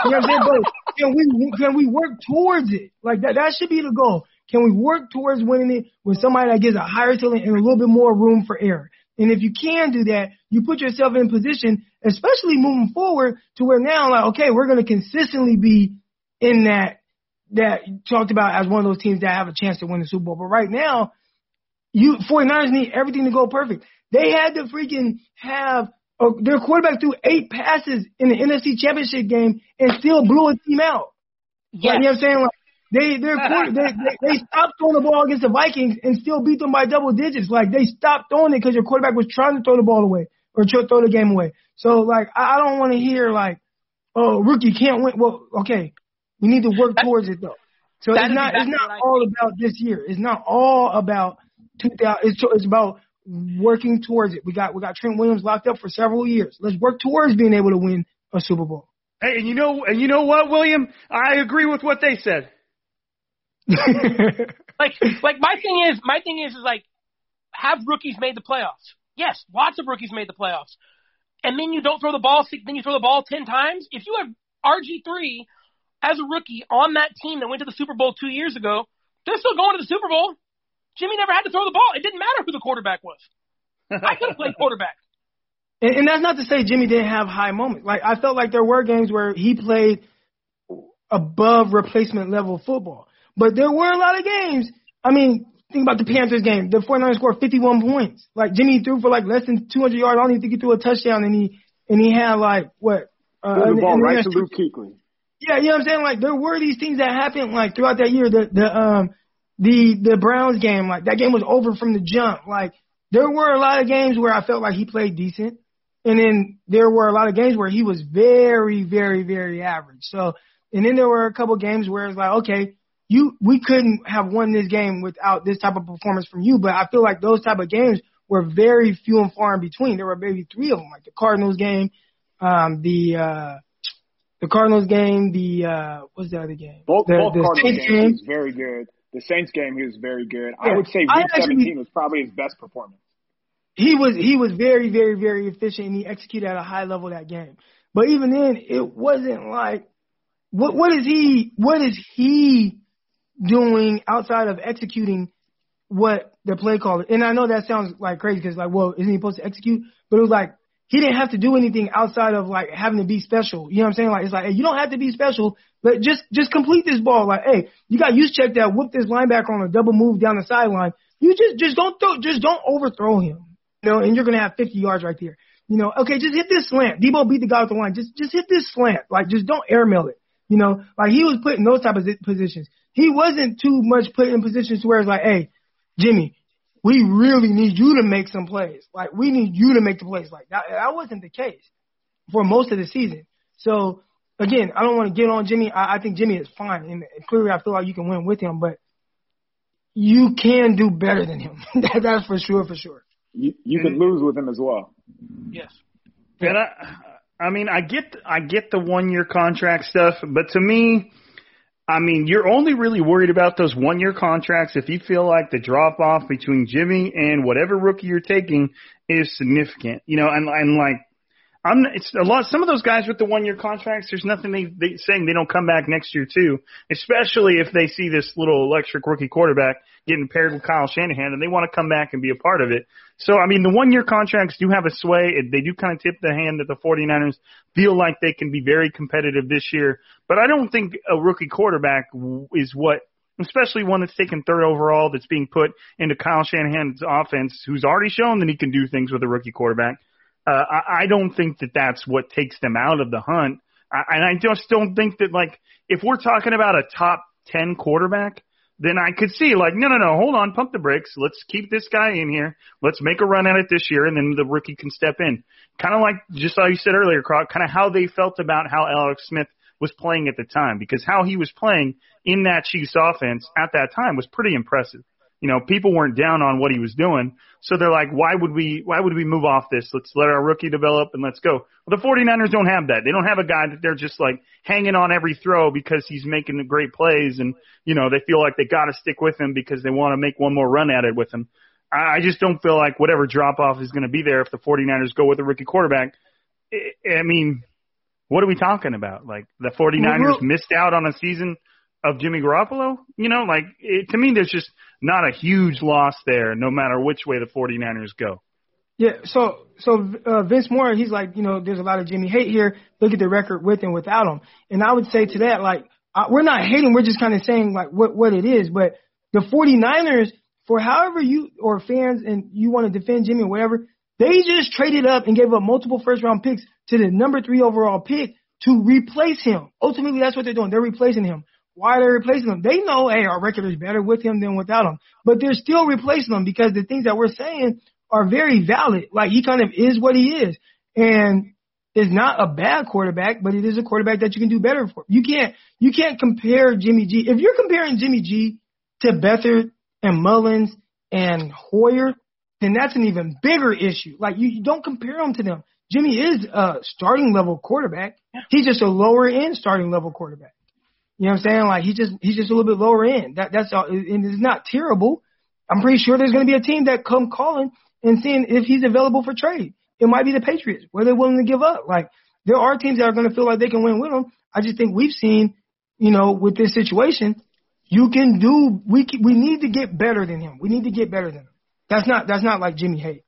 You know what I'm saying? But can we, can we work towards it? Like that, that should be the goal. Can we work towards winning it with somebody that gives a higher ceiling and a little bit more room for error? And if you can do that, you put yourself in position, especially moving forward to where now, like, okay, we're going to consistently be in that, that talked about as one of those teams that have a chance to win the Super Bowl. But right now, you 49ers need everything to go perfect. They had to freaking have uh, their quarterback threw eight passes in the NFC Championship game and still blew a team out. Yes. Like, you know what I'm saying? Like, they their quarter, they, they they [laughs] stopped throwing the ball against the Vikings and still beat them by double digits. Like they stopped throwing it because your quarterback was trying to throw the ball away or throw the game away. So like I, I don't want to hear like, oh rookie can't win. Well, okay, we need to work towards it though. So it's not exactly it's not all about this year. It's not all about 2000. It's it's about working towards it. We got we got Trent Williams locked up for several years. Let's work towards being able to win a Super Bowl. Hey, and you know, and you know what, William? I agree with what they said. [laughs] like like my thing is my thing is is like have rookies made the playoffs? Yes, lots of rookies made the playoffs. And then you don't throw the ball then you throw the ball 10 times. If you have RG3 as a rookie on that team that went to the Super Bowl 2 years ago, they're still going to the Super Bowl. Jimmy never had to throw the ball. It didn't matter who the quarterback was. I could have played [laughs] quarterback. And, and that's not to say Jimmy didn't have high moments. Like I felt like there were games where he played above replacement level football. But there were a lot of games. I mean, think about the Panthers game. The 49ers scored 51 points. Like Jimmy threw for like less than 200 yards. I don't even think he threw a touchdown, and he and he had like what? Uh, Threw the ball and right to Luke Kuechly. yeah, you know what I'm saying? Like there were these things that happened like throughout that year. The the um the the Browns game, like that game was over from the jump. Like there were a lot of games where I felt like he played decent. And then there were a lot of games where he was very, very, very average. So and then there were a couple games where it's like, okay, you we couldn't have won this game without this type of performance from you. But I feel like those type of games were very few and far in between. There were maybe three of them, like the Cardinals game, um, the uh the Cardinals game, the uh what's the other game? Both, the, both the Cardinals game. was very good. The Saints game, he was very good. I would say Week actually- 17 was probably his best performance. he was he was very very very efficient and he executed at a high level that game. But even then, it wasn't like what what is he what is he doing outside of executing what the play caller? And I know that sounds like crazy because like, well, isn't he supposed to execute? But it was like he didn't have to do anything outside of like having to be special. You know what I'm saying? Like it's like hey, you don't have to be special, but just just complete this ball. Like hey, you got use check that whoop this linebacker on a double move down the sideline. You just just don't throw just don't overthrow him. You know, and you're gonna have 50 yards right there. You know, okay, just hit this slant. Deebo beat the guy with the line. Just just hit this slant. Like just don't airmail it. You know, like he was put in those type of positions. He wasn't too much put in positions where it's like, hey, Jimmy, we really need you to make some plays. Like we need you to make the plays. Like that, that wasn't the case for most of the season. So again, I don't want to get on Jimmy. I, I think Jimmy is fine, and clearly I feel like you can win with him, but you can do better than him. [laughs] that, that's for sure, for sure. You, you could lose with him as well. Yes. And I, I mean, I get, I get the one year contract stuff, but to me, I mean, you're only really worried about those one year contracts if you feel like the drop off between Jimmy and whatever rookie you're taking is significant. You know, and and like I'm it's a lot some of those guys with the one year contracts, there's nothing they, they saying they don't come back next year too. Especially if they see this little electric rookie quarterback getting paired with Kyle Shanahan and they want to come back and be a part of it. So I mean the one year contracts do have a sway. They do kind of tip the hand that the 49ers feel like they can be very competitive this year. But I don't think a rookie quarterback is what especially one that's taken third overall that's being put into Kyle Shanahan's offense who's already shown that he can do things with a rookie quarterback. Uh, I, I don't think that that's what takes them out of the hunt. I, and I just don't think that like if we're talking about a top ten quarterback, then I could see like no no no hold on pump the brakes. Let's keep this guy in here. Let's make a run at it this year and then the rookie can step in. Kind of like just like you said earlier Crock kind of how they felt about how Alex Smith was playing at the time because how he was playing in that Chiefs offense at that time was pretty impressive You know, people weren't down on what he was doing. So they're like, why would we, why would we move off this? Let's let our rookie develop and let's go. Well, the 49ers don't have that. They don't have a guy that they're just like hanging on every throw because he's making great plays and, you know, they feel like they got to stick with him because they want to make one more run at it with him. I just don't feel like whatever drop off is going to be there if the 49ers go with a rookie quarterback. I mean, what are we talking about? Like the 49ers missed out on a season of Jimmy Garoppolo? You know, like it, to me, there's just not a huge loss there, no matter which way the 49ers go. Yeah, so so uh, Vince Moore, he's like, you know, there's a lot of Jimmy hate here. Look at the record with and without him. And I would say to that, like, uh, we're not hating, we're just kind of saying like what what it is. But the 49ers, for however you or fans and you want to defend Jimmy or whatever, they just traded up and gave up multiple first round picks to the number three overall pick to replace him. Ultimately, that's what they're doing. They're replacing him. Why are they replacing him? They know, hey, our record is better with him than without him. But they're still replacing him because the things that we're saying are very valid. Like he kind of is what he is. And is not a bad quarterback, but it is a quarterback that you can do better for. You can't you can't compare Jimmy G. If you're comparing Jimmy G to Beathard and Mullens and Hoyer, then that's an even bigger issue. Like you, you don't compare them to them. Jimmy is a starting level quarterback. He's just a lower end starting level quarterback. You know what I'm saying? Like he's just he's just a little bit lower end. That that's all, and it's not terrible. I'm pretty sure there's going to be a team that come calling and seeing if he's available for trade. It might be the Patriots where they're willing to give up. Like there are teams that are going to feel like they can win with him. I just think we've seen, you know, with this situation, you can do. We can, we need to get better than him. We need to get better than him. That's not that's not like Jimmy Hate.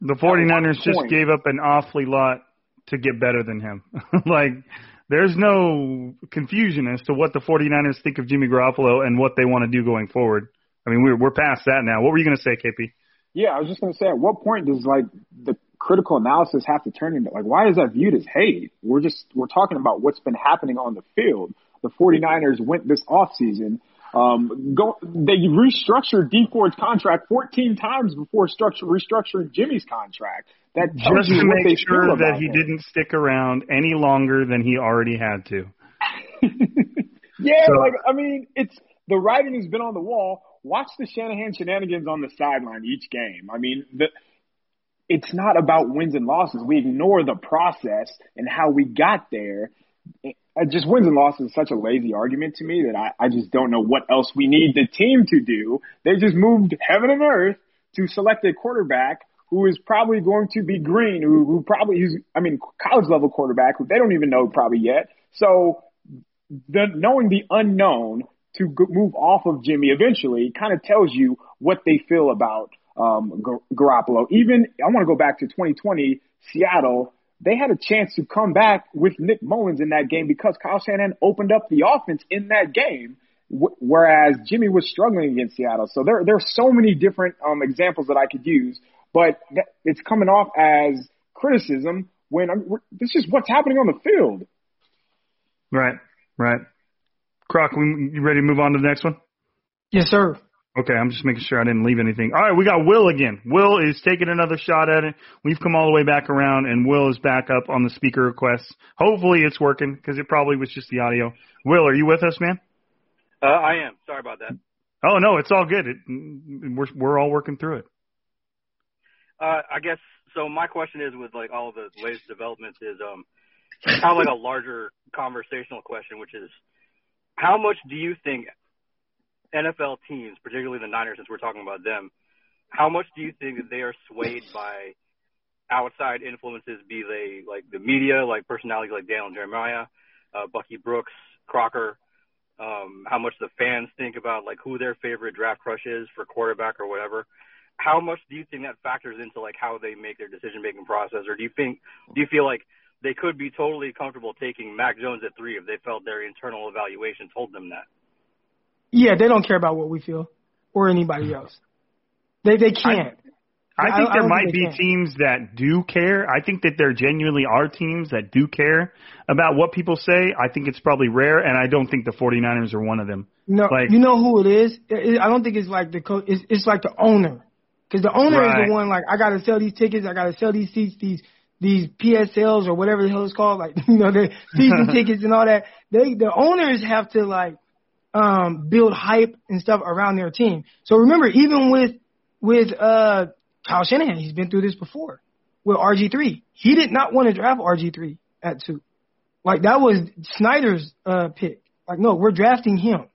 The 49ers just gave up an awfully lot to get better than him. [laughs] like there's no confusion as to what the 49ers think of Jimmy Garoppolo and what they want to do going forward. I mean, we're we're past that now. What were you going to say, KP? Yeah, I was just going to say, at what point does like the critical analysis have to turn into like why is that viewed as hate? We're just we're talking about what's been happening on the field. The 49ers went this off season. Um, go, they restructured Dee Ford's contract 14 times before structure, restructuring Jimmy's contract. That just to make sure that he him. didn't stick around any longer than he already had to. [laughs] Yeah, So- like I mean, it's the writing has been on the wall. Watch the Shanahan shenanigans on the sideline each game. I mean, the, it's not about wins and losses. We ignore the process and how we got there. It, just wins and losses is such a lazy argument to me that I, I just don't know what else we need the team to do. They just moved heaven and earth to select a quarterback who is probably going to be green, who, who probably is, I mean, college level quarterback who they don't even know probably yet. So the knowing the unknown to move off of Jimmy eventually kind of tells you what they feel about um, Gar- Garoppolo. Even I want to go back to 2020 Seattle. They had a chance to come back with Nick Mullens in that game because Kyle Shanahan opened up the offense in that game, whereas Jimmy was struggling against Seattle. So there there are so many different um, examples that I could use, but that, it's coming off as criticism when I'm, we're- this is what's happening on the field. Right, right. Crock, we, you ready to move on to the next one? Yes, sir. Okay, I'm just making sure I didn't leave anything. All right, we got Will again. Will is taking another shot at it. We've come all the way back around, and Will is back up on the speaker requests. Hopefully, it's working because it probably was just the audio. Will, are you with us, man? Uh, I am. Sorry about that. Oh no, it's all good. It, we're we're all working through it. Uh, I guess so. My question is, with like all the latest developments, is um, kind of like a larger conversational question, which is, how much do you think NFL teams, particularly the Niners, since we're talking about them, how much do you think that they are swayed by outside influences, be they like the media, like personalities like Daniel Jeremiah, uh, Bucky Brooks, Crocker, um, how much the fans think about like who their favorite draft crush is for quarterback or whatever. How much do you think that factors into like how they make their decision making process, or do you think do you feel like they could be totally comfortable taking Mac Jones at three if they felt their internal evaluation told them that? Yeah, they don't care about what we feel or anybody mm-hmm. else. They they can't. I think there don't might they be can. teams that do care. I think that there genuinely are teams that do care about what people say. I think it's probably rare, and I don't think the 49ers are one of them. No, Like- you know who it is? It, it, I don't think it's like the coach. It's, it's like the owner, because the owner is the one like I got to sell these tickets, I got to sell these seats, these these PSLs or whatever the hell it's called, like [laughs] you know the season [laughs] tickets and all that. They the owners have to like um, build hype and stuff around their team. So remember, even with with uh, Kyle Shanahan, he's been through this before with RG3. He did not want to draft RG3 at two. Like that was Snyder's uh, pick. Like no, we're drafting him.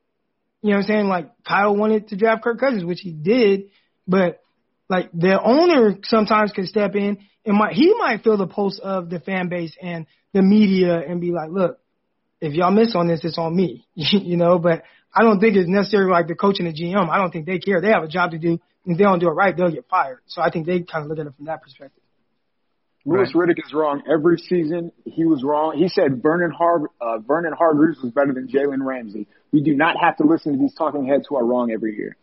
You know what I'm saying? Like Kyle wanted to draft Kirk Cousins, which he did, but like the owner sometimes can step in and might he might feel the pulse of the fan base and the media and be like, look, if y'all miss on this, it's on me. [laughs] you know, but I don't think it's necessarily like the coach and the GM. I don't think they care. They have a job to do. If they don't do it right, they'll get fired. So I think they kind of look at it from that perspective. Louis right. Riddick is wrong every season. He was wrong. He said Vernon Har uh, Vernon Hargreaves was better than Jalen Ramsey. We do not have to listen to these talking heads who are wrong every year.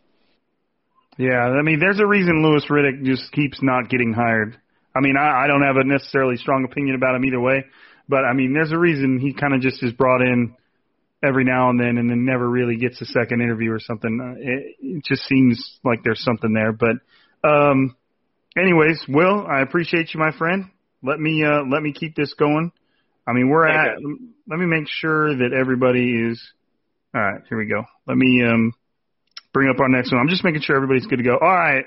Yeah, I mean, there's a reason Louis Riddick just keeps not getting hired. I mean, I, I don't have a necessarily strong opinion about him either way, but I mean, there's a reason he kind of just is brought in every now and then, and then never really gets a second interview or something. Uh, it, it just seems like there's something there. But, um, anyways, Will, I appreciate you, my friend. Let me uh, let me keep this going. I mean, we're Thank at. Let me make sure that everybody is. All right, here we go. Let me um, bring up our next one. I'm just making sure everybody's good to go. All right,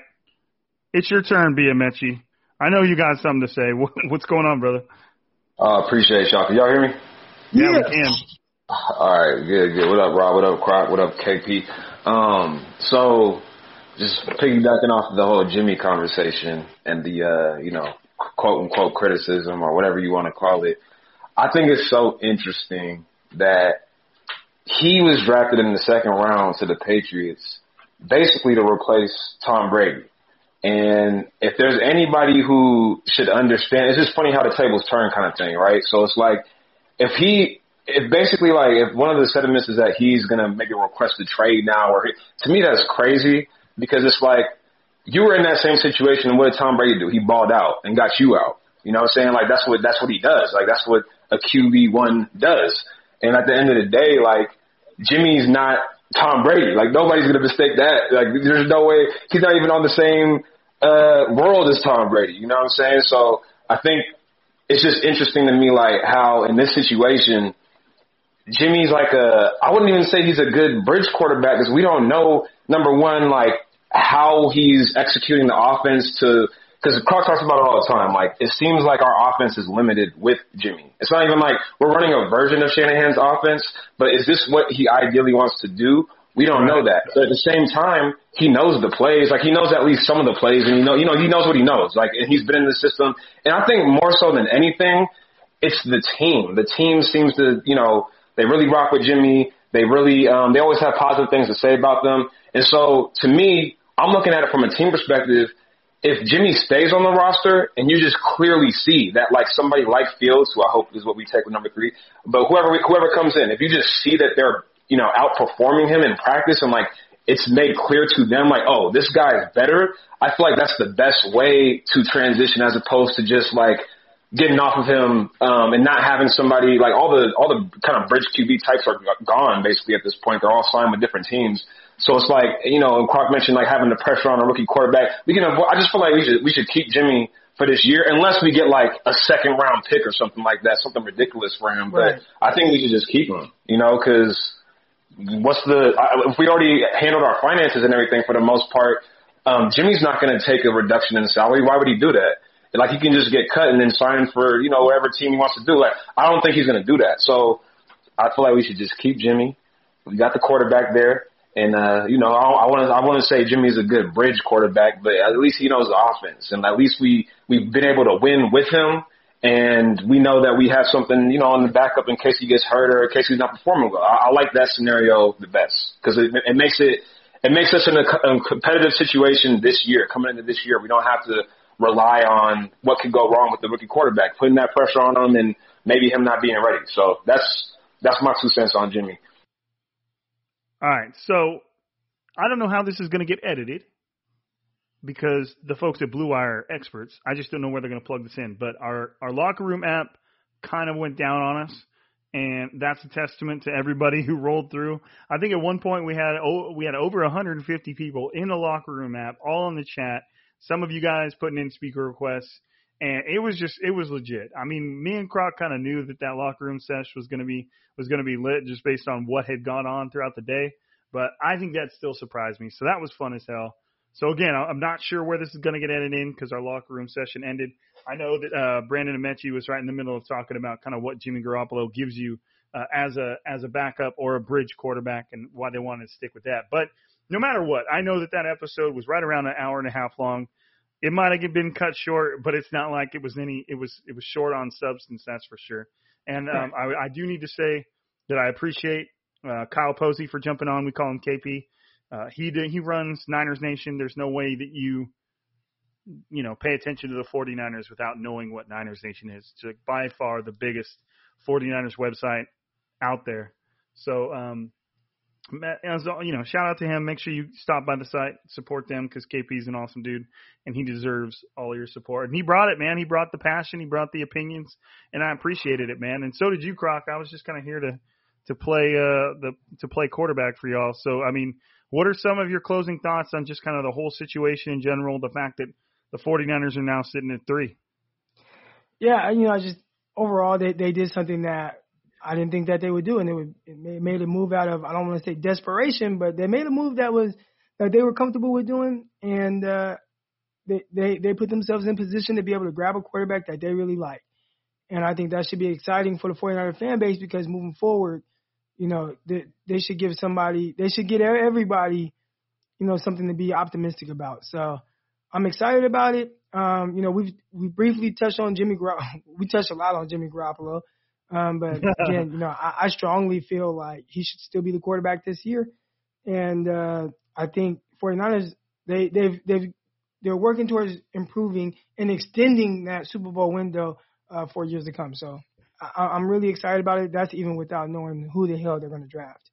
it's your turn, Bia Mechie. I know you got something to say. [laughs] What's going on, brother? Uh, appreciate y'all. Can y'all hear me? Yeah, we can. All right, good, good. What up, Rob? What up, Crock? What up, KP? Um, so just piggybacking off the whole Jimmy conversation and the uh, you know, quote unquote criticism or whatever you want to call it. I think it's so interesting that he was drafted in the second round to the Patriots basically to replace Tom Brady. And if there's anybody who should understand, it's just funny how the tables turn kind of thing, right? So it's like, if he, if basically like, if one of the sentiments is that he's going to make a request to trade now, or he, to me that's crazy because it's like, you were in that same situation and what did Tom Brady do? He balled out and got you out. You know what I'm saying? Like that's what, that's what he does. Like that's what a QB1 does. And at the end of the day, like Jimmy's not Tom Brady. Like nobody's gonna mistake that. Like there's no way he's not even on the same uh world as Tom Brady. You know what I'm saying? So I think it's just interesting to me like how in this situation Jimmy's like a I wouldn't even say he's a good bridge quarterback because we don't know number one like how he's executing the offense to because Clark talks about it all the time. Like it seems like our offense is limited with Jimmy. It's not even like we're running a version of Shanahan's offense, but is this what he ideally wants to do? We don't know that. But at the same time, he knows the plays. Like he knows at least some of the plays, and you know, you know, he knows what he knows. Like and he's been in the system, and I think more so than anything, it's the team. The team seems to, you know, they really rock with Jimmy. They really, um, they always have positive things to say about them. And so, to me, I'm looking at it from a team perspective if Jimmy stays on the roster and you just clearly see that like somebody like Fields, who I hope is what we take with number three, but whoever whoever comes in, if you just see that they're you know outperforming him in practice and like it's made clear to them like oh this guy is better, I feel like that's the best way to transition as opposed to just like getting off of him um, and not having somebody like all the all the kind of bridge QB types are gone basically at this point. They're all signed with different teams. So it's like, you know, and Clark mentioned like having the pressure on a rookie quarterback. We can avoid, I just feel like we should, we should keep Jimmy for this year unless we get like a second round pick or something like that, something ridiculous for him. But Right. I think we should just keep him, you know, cause what's the, if we already handled our finances and everything for the most part, um, Jimmy's not going to take a reduction in salary. Why would he do that? Like he can just get cut and then sign for, you know, whatever team he wants to do. Like I don't think he's going to do that. So I feel like we should just keep Jimmy. We got the quarterback there. And uh, you know, I want to I want to say Jimmy's a good bridge quarterback, but at least he knows the offense, and at least we we've been able to win with him, and we know that we have something you know on the backup in case he gets hurt or in case he's not performing well. I, I like that scenario the best because it, it makes it it makes us in a, a competitive situation this year. Coming into this year, we don't have to rely on what could go wrong with the rookie quarterback, putting that pressure on him, and maybe him not being ready. So that's that's my two cents on Jimmy. All right, so I don't know how this is going to get edited because the folks at Blue Wire are experts. I just don't know where they're going to plug this in. But our our locker room app kind of went down on us, and that's a testament to everybody who rolled through. I think at one point we had oh, we had over 150 people in the locker room app, all in the chat. Some of you guys putting in speaker requests, and it was just it was legit. I mean, me and Crock kind of knew that that locker room sesh was going to be was going to be lit just based on what had gone on throughout the day. But I think that still surprised me. So that was fun as hell. So again, I'm not sure where this is going to get edited in because our locker room session ended. I know that uh, Brandon Amechi was right in the middle of talking about kind of what Jimmy Garoppolo gives you uh, as a as a backup or a bridge quarterback and why they wanted to stick with that. But no matter what, I know that that episode was right around an hour and a half long. It might have been cut short, but it's not like it was any. It was it was short on substance, that's for sure. And um, I, I do need to say that I appreciate uh, Kyle Posey for jumping on. We call him KP. Uh, he he runs Niners Nation. There's no way that you you know pay attention to the 49ers without knowing what Niners Nation is. It's like by far the biggest 49ers website out there. So um, as you know, shout out to him. Make sure you stop by the site, support them because KP's an awesome dude, and he deserves all your support. And he brought it, man. He brought the passion, he brought the opinions, and I appreciated it, man. And so did you, Crock. I was just kind of here to to play uh the to play quarterback for y'all. So I mean, what are some of your closing thoughts on just kind of the whole situation in general? The fact that the 49ers are now sitting at three. Yeah, you know, I just overall they they did something that I didn't think that they would do, and it would it made a move out of I don't want to say desperation, but they made a move that was that they were comfortable with doing, and uh, they they they put themselves in position to be able to grab a quarterback that they really like, and I think that should be exciting for the 49er fan base because moving forward, you know, they they should give somebody they should get everybody, you know, something to be optimistic about. So I'm excited about it. Um, you know, we've we briefly touched on Jimmy Garoppolo. [laughs] We touched a lot on Jimmy Garoppolo. Um, but [laughs] again, you know, I, I strongly feel like he should still be the quarterback this year. And uh, I think 49ers they they've they've they're working towards improving and extending that Super Bowl window uh, for years to come. So I, I'm really excited about it. That's even without knowing who the hell they're going to draft.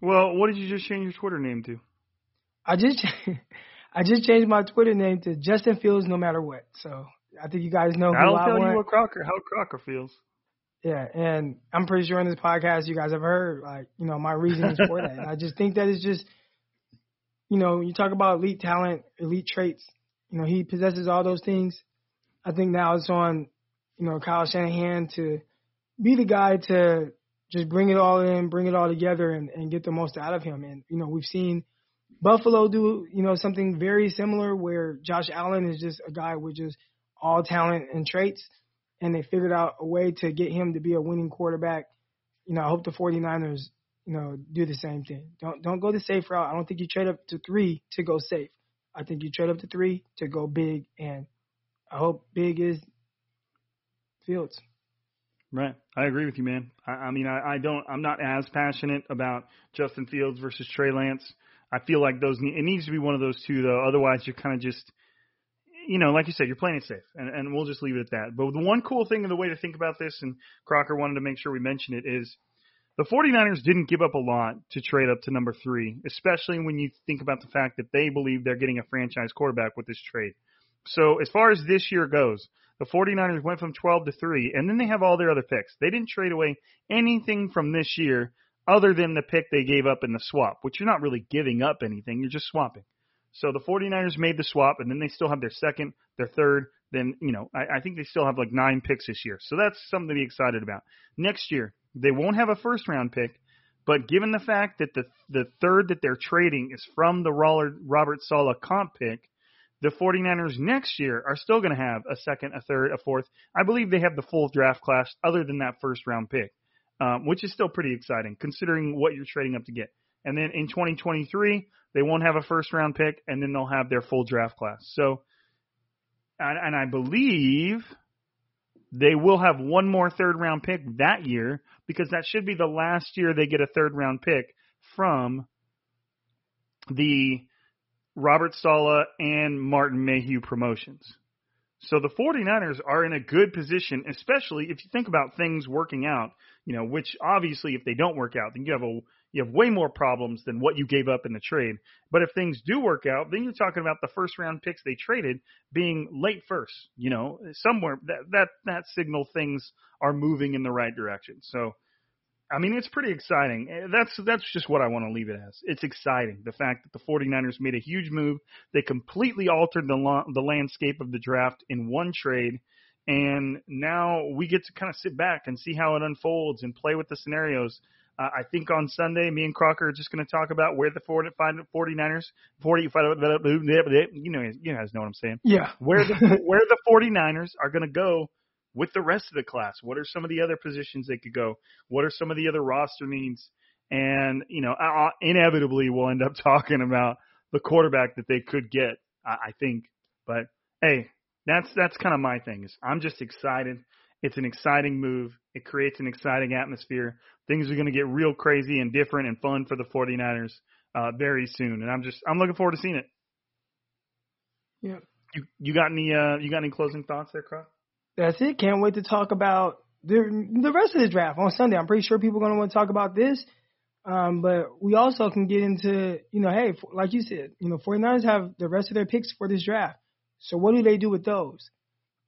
Well, what did you just change your Twitter name to? I just [laughs] I just changed my Twitter name to Justin Fields no matter what. So I think you guys know That'll who I tell want. you what Crocker how Crocker feels. Yeah, and I'm pretty sure in this podcast you guys have heard like you know my reasons for that. I just think that it's just you know you talk about elite talent, elite traits. You know he possesses all those things. I think now it's on you know Kyle Shanahan to be the guy to just bring it all in, bring it all together, and, and get the most out of him. And you know we've seen Buffalo do you know something very similar where Josh Allen is just a guy with just all talent and traits and they figured out a way to get him to be a winning quarterback. You know, I hope the 49ers, you know, do the same thing. Don't don't go the safe route. I don't think you trade up to 3 to go safe. I think you trade up to 3 to go big and I hope big is Fields. Right. I agree with you, man. I, I mean, I, I don't, I'm not as passionate about Justin Fields versus Trey Lance. I feel like those, it needs to be one of those two, though. Otherwise, you're kind of just, you know, like you said, you're playing it safe, and, and we'll just leave it at that. But the one cool thing and the way to think about this, and Crocker wanted to make sure we mention it, is the 49ers didn't give up a lot to trade up to number three, especially when you think about the fact that they believe they're getting a franchise quarterback with this trade. So as far as this year goes, the 49ers went from 12 to 3, and then they have all their other picks. They didn't trade away anything from this year other than the pick they gave up in the swap, which you're not really giving up anything, you're just swapping. So the 49ers made the swap, and then they still have their second, their third. Then, you know, I, I think they still have like nine picks this year. So that's something to be excited about. Next year, they won't have a first round pick, but given the fact that the the third that they're trading is from the Robert Saleh comp pick, the 49ers next year are still going to have a second, a third, a fourth. I believe they have the full draft class other than that first round pick, um, which is still pretty exciting considering what you're trading up to get. And then in 2023, they won't have a first round pick, and then they'll have their full draft class. So, and, and I believe they will have one more third round pick that year because that should be the last year they get a third round pick from the Robert Saleh and Martin Mayhew promotions. So the 49ers are in a good position, especially if you think about things working out, you know, which obviously if they don't work out, then you have a you have way more problems than what you gave up in the trade. But if things do work out, then you're talking about the first round picks they traded being late first, you know, somewhere that that that signal things are moving in the right direction. So I mean, it's pretty exciting. Eh, That's that's just what I want to leave it as. It's exciting. The fact that the 49ers made a huge move. They completely altered the la- the landscape of the draft in one trade. And now we get to kind of sit back and see how it unfolds and play with the scenarios. Uh, I think on Sunday, me and Crocker are just going to talk about where the 40, 49ers, 40, you know, you guys know what I'm saying. Yeah. Where the [laughs] where the 49ers are going to go with the rest of the class. What are some of the other positions they could go? What are some of the other roster needs? And you know, uh, inevitably we'll end up [laughs] talking about the quarterback that they could get. I, I think, but hey, that's that's kind of my thing. Is I'm just excited. It's an exciting move. It creates an exciting atmosphere. Things are going to get real crazy and different and fun for the 49ers uh, very soon, and I'm just I'm looking forward to seeing it. Yeah. You you got any uh you got any closing thoughts there, Croc? That's it. Can't wait to talk about the the rest of the draft on Sunday. I'm pretty sure people are going to want to talk about this. Um, but we also can get into, you know, hey, like you said, you know, 49ers have the rest of their picks for this draft. So what do they do with those?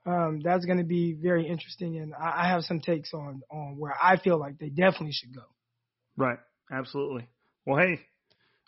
Um, that's going to be very interesting, and I, I have some takes on on where I feel like they definitely should go. Right. Absolutely. Well, hey,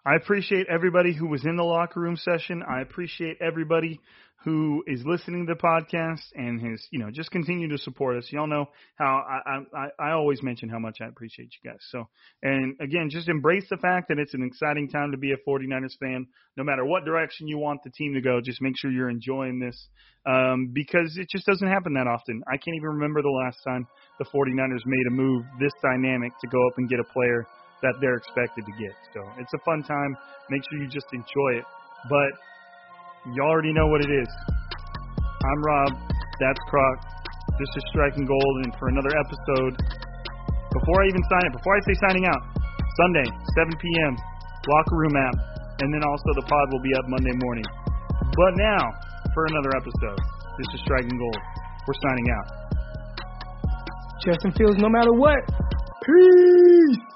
I appreciate everybody who was in the locker room session. I appreciate everybody who is listening to the podcast and has, you know, just continue to support us. Y'all know how I, I, I always mention how much I appreciate you guys. So, and again, just embrace the fact that it's an exciting time to be a 49ers fan. No matter what direction you want the team to go, just make sure you're enjoying this um, because it just doesn't happen that often. I can't even remember the last time the 49ers made a move this dynamic to go up and get a player that they're expected to get. So it's a fun time. Make sure you just enjoy it. But you already know what it is. I'm Rob. That's Croc. This is Striking Gold, and for another episode, before I even sign it, before I say signing out, Sunday, 7 p.m., locker room app, and then also the pod will be up Monday morning. But now, for another episode, this is Striking Gold. We're signing out. Justin Fields, no matter what. Peace.